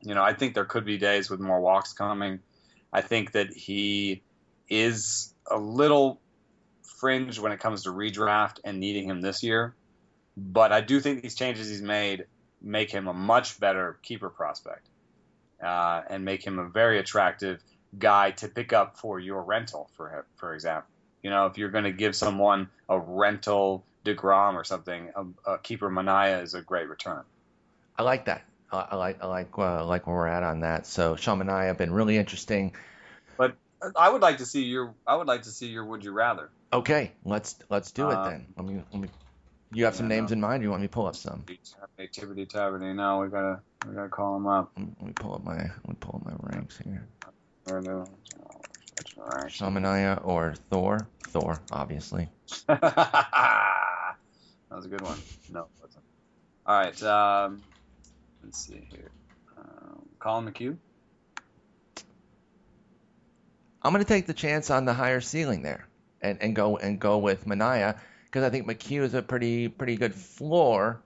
[SPEAKER 2] you know, I think there could be days with more walks coming. I think that he is a little fringe when it comes to redraft and needing him this year. But I do think these changes he's made make him a much better keeper prospect uh, and make him a very attractive guy to pick up for your rental, for for example. You know, if you're going to give someone a rental Degrom or something, a, a keeper Manaea is a great return.
[SPEAKER 1] I like that. I like I like uh, like where we're at on that. So Sean and I have been really interesting.
[SPEAKER 2] But I would like to see your I would like to see your Would You Rather.
[SPEAKER 1] Okay, let's let's do it uh, then. Let me let me You have some
[SPEAKER 2] Yeah,
[SPEAKER 1] names in mind? Or you want me to pull up some?
[SPEAKER 2] Activity Taverny. No, we gotta we gotta call him up.
[SPEAKER 1] Let me pull up my let me pull up my ranks here.
[SPEAKER 2] Or no. Sean
[SPEAKER 1] Manaea or Thor? Thor, obviously.
[SPEAKER 2] that was a good one. No. All right. Um, let's see here. Um, Collin McHugh.
[SPEAKER 1] I'm going to take the chance on the higher ceiling there and, and go and go with Manaea because I think McHugh is a pretty pretty good floor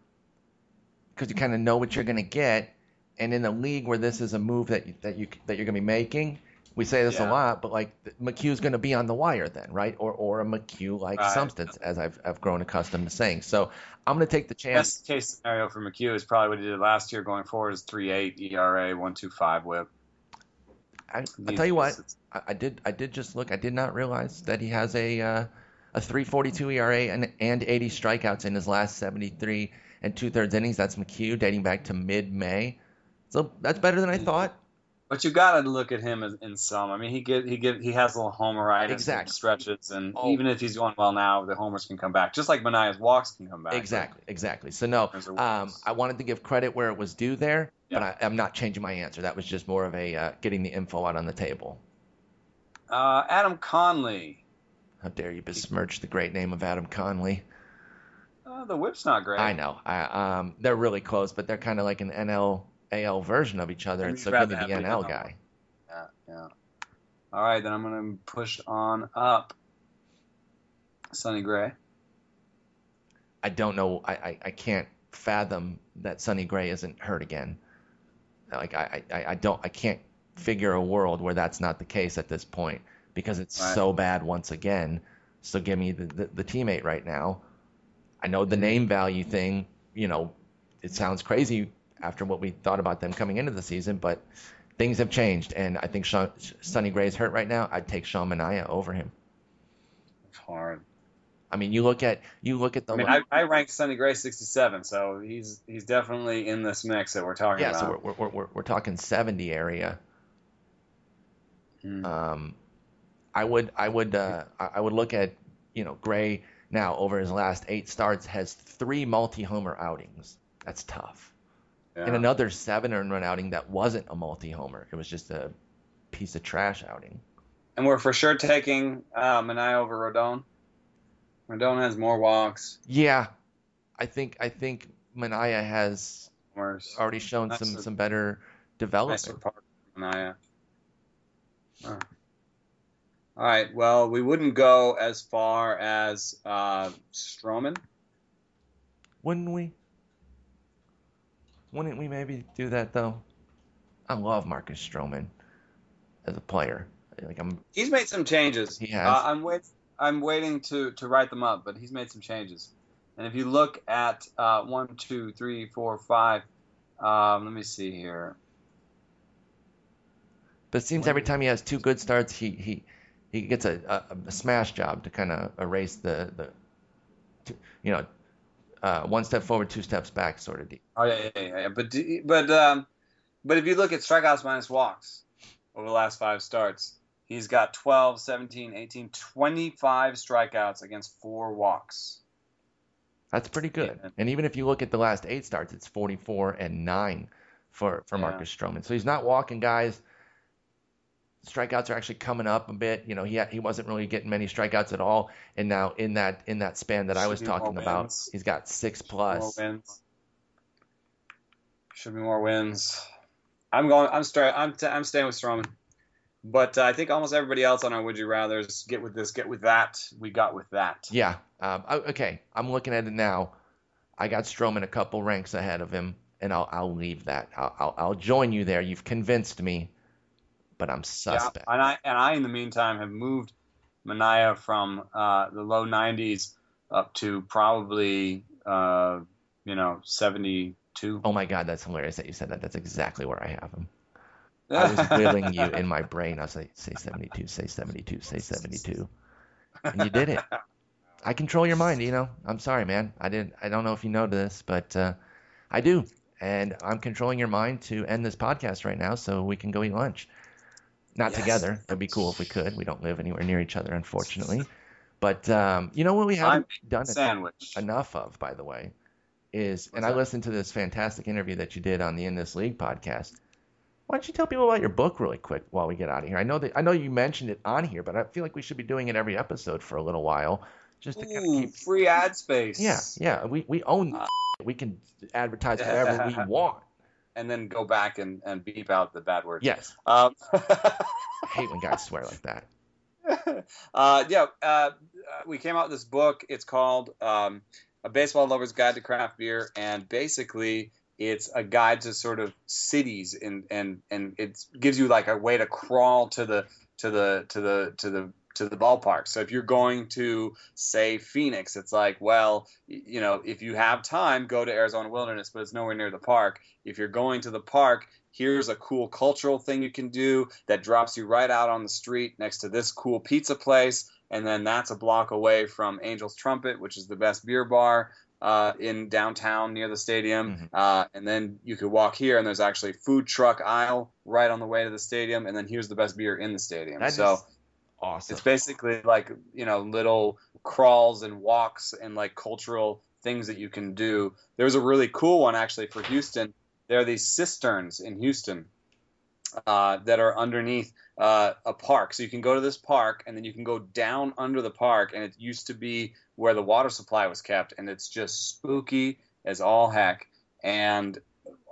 [SPEAKER 1] because you kind of know what you're going to get. And in a league where this is a move that you, that you that you're going to be making, we say this
[SPEAKER 2] Yeah.
[SPEAKER 1] a lot, but like McHugh's going to be on the wire then, right? Or or a McHugh like
[SPEAKER 2] Right.
[SPEAKER 1] substance, as I've I've grown accustomed to saying. So I'm going to take the chance.
[SPEAKER 2] Best case scenario for McHugh is probably what he did last year. Going forward is three eight ERA, one two five WHIP.
[SPEAKER 1] I, I tell you what, I, I did I did just look. I did not realize that he has a uh, a 3.42 ERA and and 80 strikeouts in his last 73 and two thirds innings. That's McHugh dating back to mid May. So that's better than I thought.
[SPEAKER 2] But you got to look at him as, in some. I mean, he get he get he has a little homeritis
[SPEAKER 1] Exactly.
[SPEAKER 2] stretches, and
[SPEAKER 1] Oh.
[SPEAKER 2] even if he's going well now, the homers can come back, just like Manaea's walks can come back.
[SPEAKER 1] Exactly, exactly. So no, um. I wanted to give credit where it was due there, but
[SPEAKER 2] Yeah.
[SPEAKER 1] I, I'm not changing my answer. That was just more of a uh, getting the info out on the table.
[SPEAKER 2] Uh, Adam Conley.
[SPEAKER 1] How dare you besmirch the great name of Adam Conley?
[SPEAKER 2] Uh, the whip's not great.
[SPEAKER 1] I know. I, um, they're really close, but they're kind of like an NL AL version of each other.
[SPEAKER 2] I
[SPEAKER 1] And
[SPEAKER 2] mean,
[SPEAKER 1] so give me
[SPEAKER 2] rather
[SPEAKER 1] the NL guy.
[SPEAKER 2] Yeah, yeah. All right, then I'm gonna push on up. Sonny Gray.
[SPEAKER 1] I don't know. I, I, I can't fathom that Sonny Gray isn't hurt again. Like I, I, I don't I can't figure a world where that's not the case at this point because it's
[SPEAKER 2] Right.
[SPEAKER 1] so bad once again. So give me the, the, the teammate right now. I know the name value thing, you know, it sounds crazy after what we thought about them coming into the season, but things have changed, and I think Sean, Sonny Gray's hurt right now. I'd take Sean Manaea over him.
[SPEAKER 2] It's hard.
[SPEAKER 1] I mean, you look at you look at the
[SPEAKER 2] I mean, I, I ranked Sonny Gray 67, so he's he's definitely in this mix that we're talking
[SPEAKER 1] yeah,
[SPEAKER 2] about.
[SPEAKER 1] so we're, we're, we're, we're talking 70 area.
[SPEAKER 2] Hmm.
[SPEAKER 1] Um, I would I would uh, I would look at you know Gray now over his last eight starts has three multi-homer outings. That's tough.
[SPEAKER 2] Yeah.
[SPEAKER 1] And another seven earned run outing that wasn't a multi-homer. It was just a piece of trash outing.
[SPEAKER 2] And we're for sure taking uh, Manaea over Rodon. Rodon has more walks.
[SPEAKER 1] Yeah, I think I think Manaea has
[SPEAKER 2] Homers.
[SPEAKER 1] already shown
[SPEAKER 2] That's
[SPEAKER 1] some
[SPEAKER 2] a
[SPEAKER 1] some better development.
[SPEAKER 2] part of Manaea. Oh. All right. Well, we wouldn't go as far as uh, Stroman.
[SPEAKER 1] Wouldn't we? Wouldn't we maybe do that though? I love Marcus Stroman as a player. Like I'm
[SPEAKER 2] He's made some changes.
[SPEAKER 1] He has.
[SPEAKER 2] Uh, I'm wait. I'm waiting to to write them up, but he's made some changes. And if you look at uh, one, two, three, four, five. Um, let me see here.
[SPEAKER 1] But it seems every time he has two good starts, he he he gets a, a, a smash job to kind of erase the the, you know, uh, one step forward, two steps back sort of deal.
[SPEAKER 2] Oh yeah, yeah, yeah. yeah. But do- but um, but if you look at strikeouts minus walks over the last five starts, he's got 12, 17, 18, 25 strikeouts against four walks.
[SPEAKER 1] That's pretty good.
[SPEAKER 2] Yeah.
[SPEAKER 1] And even if you look at the last eight starts, it's 44 and nine for for
[SPEAKER 2] Yeah.
[SPEAKER 1] Marcus Stroman. So he's not walking guys. Strikeouts are actually coming up a bit. You know, he he wasn't really getting many strikeouts at all, and now in that in that span that I was talking about,
[SPEAKER 2] wins.
[SPEAKER 1] he's got six plus.
[SPEAKER 2] wins. Should be more wins. I'm going. I'm straight. I'm t- I'm staying with Stroman. But uh, I think almost everybody else on our would you rather's get with this, get with that. We got with that.
[SPEAKER 1] Yeah. Um, okay. I'm looking at it now. I got Stroman a couple ranks ahead of him, and I'll I'll leave that. I'll I'll, I'll join you there. You've convinced me, but I'm
[SPEAKER 2] Yeah,
[SPEAKER 1] suspect.
[SPEAKER 2] and I and I in the meantime have moved Manaea from uh, the low 90s up to probably uh, you know 72.
[SPEAKER 1] Oh my God, that's hilarious that you said that. That's exactly where I have him. I was willing you in my brain. I was like, say 72, say 72, say 72. And you did it. I control your mind, you know. I'm sorry, man. I didn't I don't know if you know this, but uh, I do. And I'm controlling your mind to end this podcast right now so we can go eat lunch. Not
[SPEAKER 2] Yes.
[SPEAKER 1] together. It'd be cool if we could. We don't live anywhere near each other, unfortunately. But um, you know what we haven't done
[SPEAKER 2] sandwich.
[SPEAKER 1] enough of, by the way, is
[SPEAKER 2] What's
[SPEAKER 1] and I listened to this fantastic interview that you did on the In This League podcast. Why don't you tell people about your book really quick while we get out of here? I know that I know you mentioned it on here, but I feel like we should be doing it every episode for a little while, just to kind of keep.
[SPEAKER 2] free ad space.
[SPEAKER 1] Yeah, yeah, we we own.
[SPEAKER 2] Uh,
[SPEAKER 1] we can advertise whatever we want.
[SPEAKER 2] And then go back and, and beep out the bad words.
[SPEAKER 1] Yes,
[SPEAKER 2] Um,
[SPEAKER 1] I hate when guys swear like that.
[SPEAKER 2] uh, yeah, uh, we came out with this book. It's called um, A Baseball Lover's Guide to Craft Beer, and basically it's a guide to sort of cities, and and and it gives you like a way to crawl to the to the to the to the to the ballpark. So if you're going to say Phoenix, it's like, well, you know, if you have time, go to Arizona Wilderness, but it's nowhere near the park. If you're going to the park, here's a cool cultural thing you can do that drops you right out on the street next to this cool pizza place. And then that's a block away from Angel's Trumpet, which is the best beer bar uh, in downtown near the stadium.
[SPEAKER 1] Mhm.
[SPEAKER 2] Uh, and then you could walk here, and there's actually food truck aisle right on the way to the stadium. And then here's the best beer in the stadium.
[SPEAKER 1] That
[SPEAKER 2] so
[SPEAKER 1] is awesome.
[SPEAKER 2] it's basically like you know little crawls and walks and like cultural things that you can do. There's a really cool one actually for Houston. There are these cisterns in Houston uh, that are underneath uh, a park. So you can go to this park and then you can go down under the park, and it used to be where the water supply was kept, and it's just spooky as all heck. And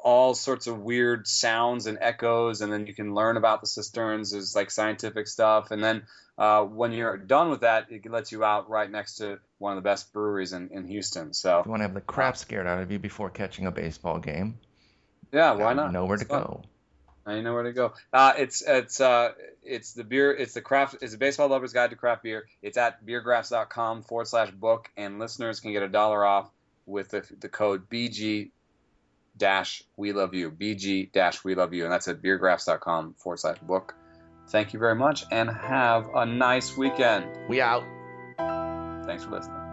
[SPEAKER 2] all sorts of weird sounds and echoes, and then you can learn about the cisterns. There's like scientific stuff, and then uh, when you're done with that, it lets you out right next to one of the best breweries in, in Houston. So
[SPEAKER 1] If you want to have the crap scared out of you before catching a baseball game,
[SPEAKER 2] yeah, why
[SPEAKER 1] you
[SPEAKER 2] not?
[SPEAKER 1] Know where to
[SPEAKER 2] fun.
[SPEAKER 1] go.
[SPEAKER 2] You know where to go. Uh, it's it's uh, it's the beer. It's the craft. It's a baseball lover's guide to craft beer. It's at beergraphs.com forward slash book, and listeners can get a dollar off with the, the code BG dash we love you BG dash we love you, and that's at beergraphs.com forward slash book. Thank you very much, and have a nice weekend.
[SPEAKER 1] We out.
[SPEAKER 2] Thanks for listening.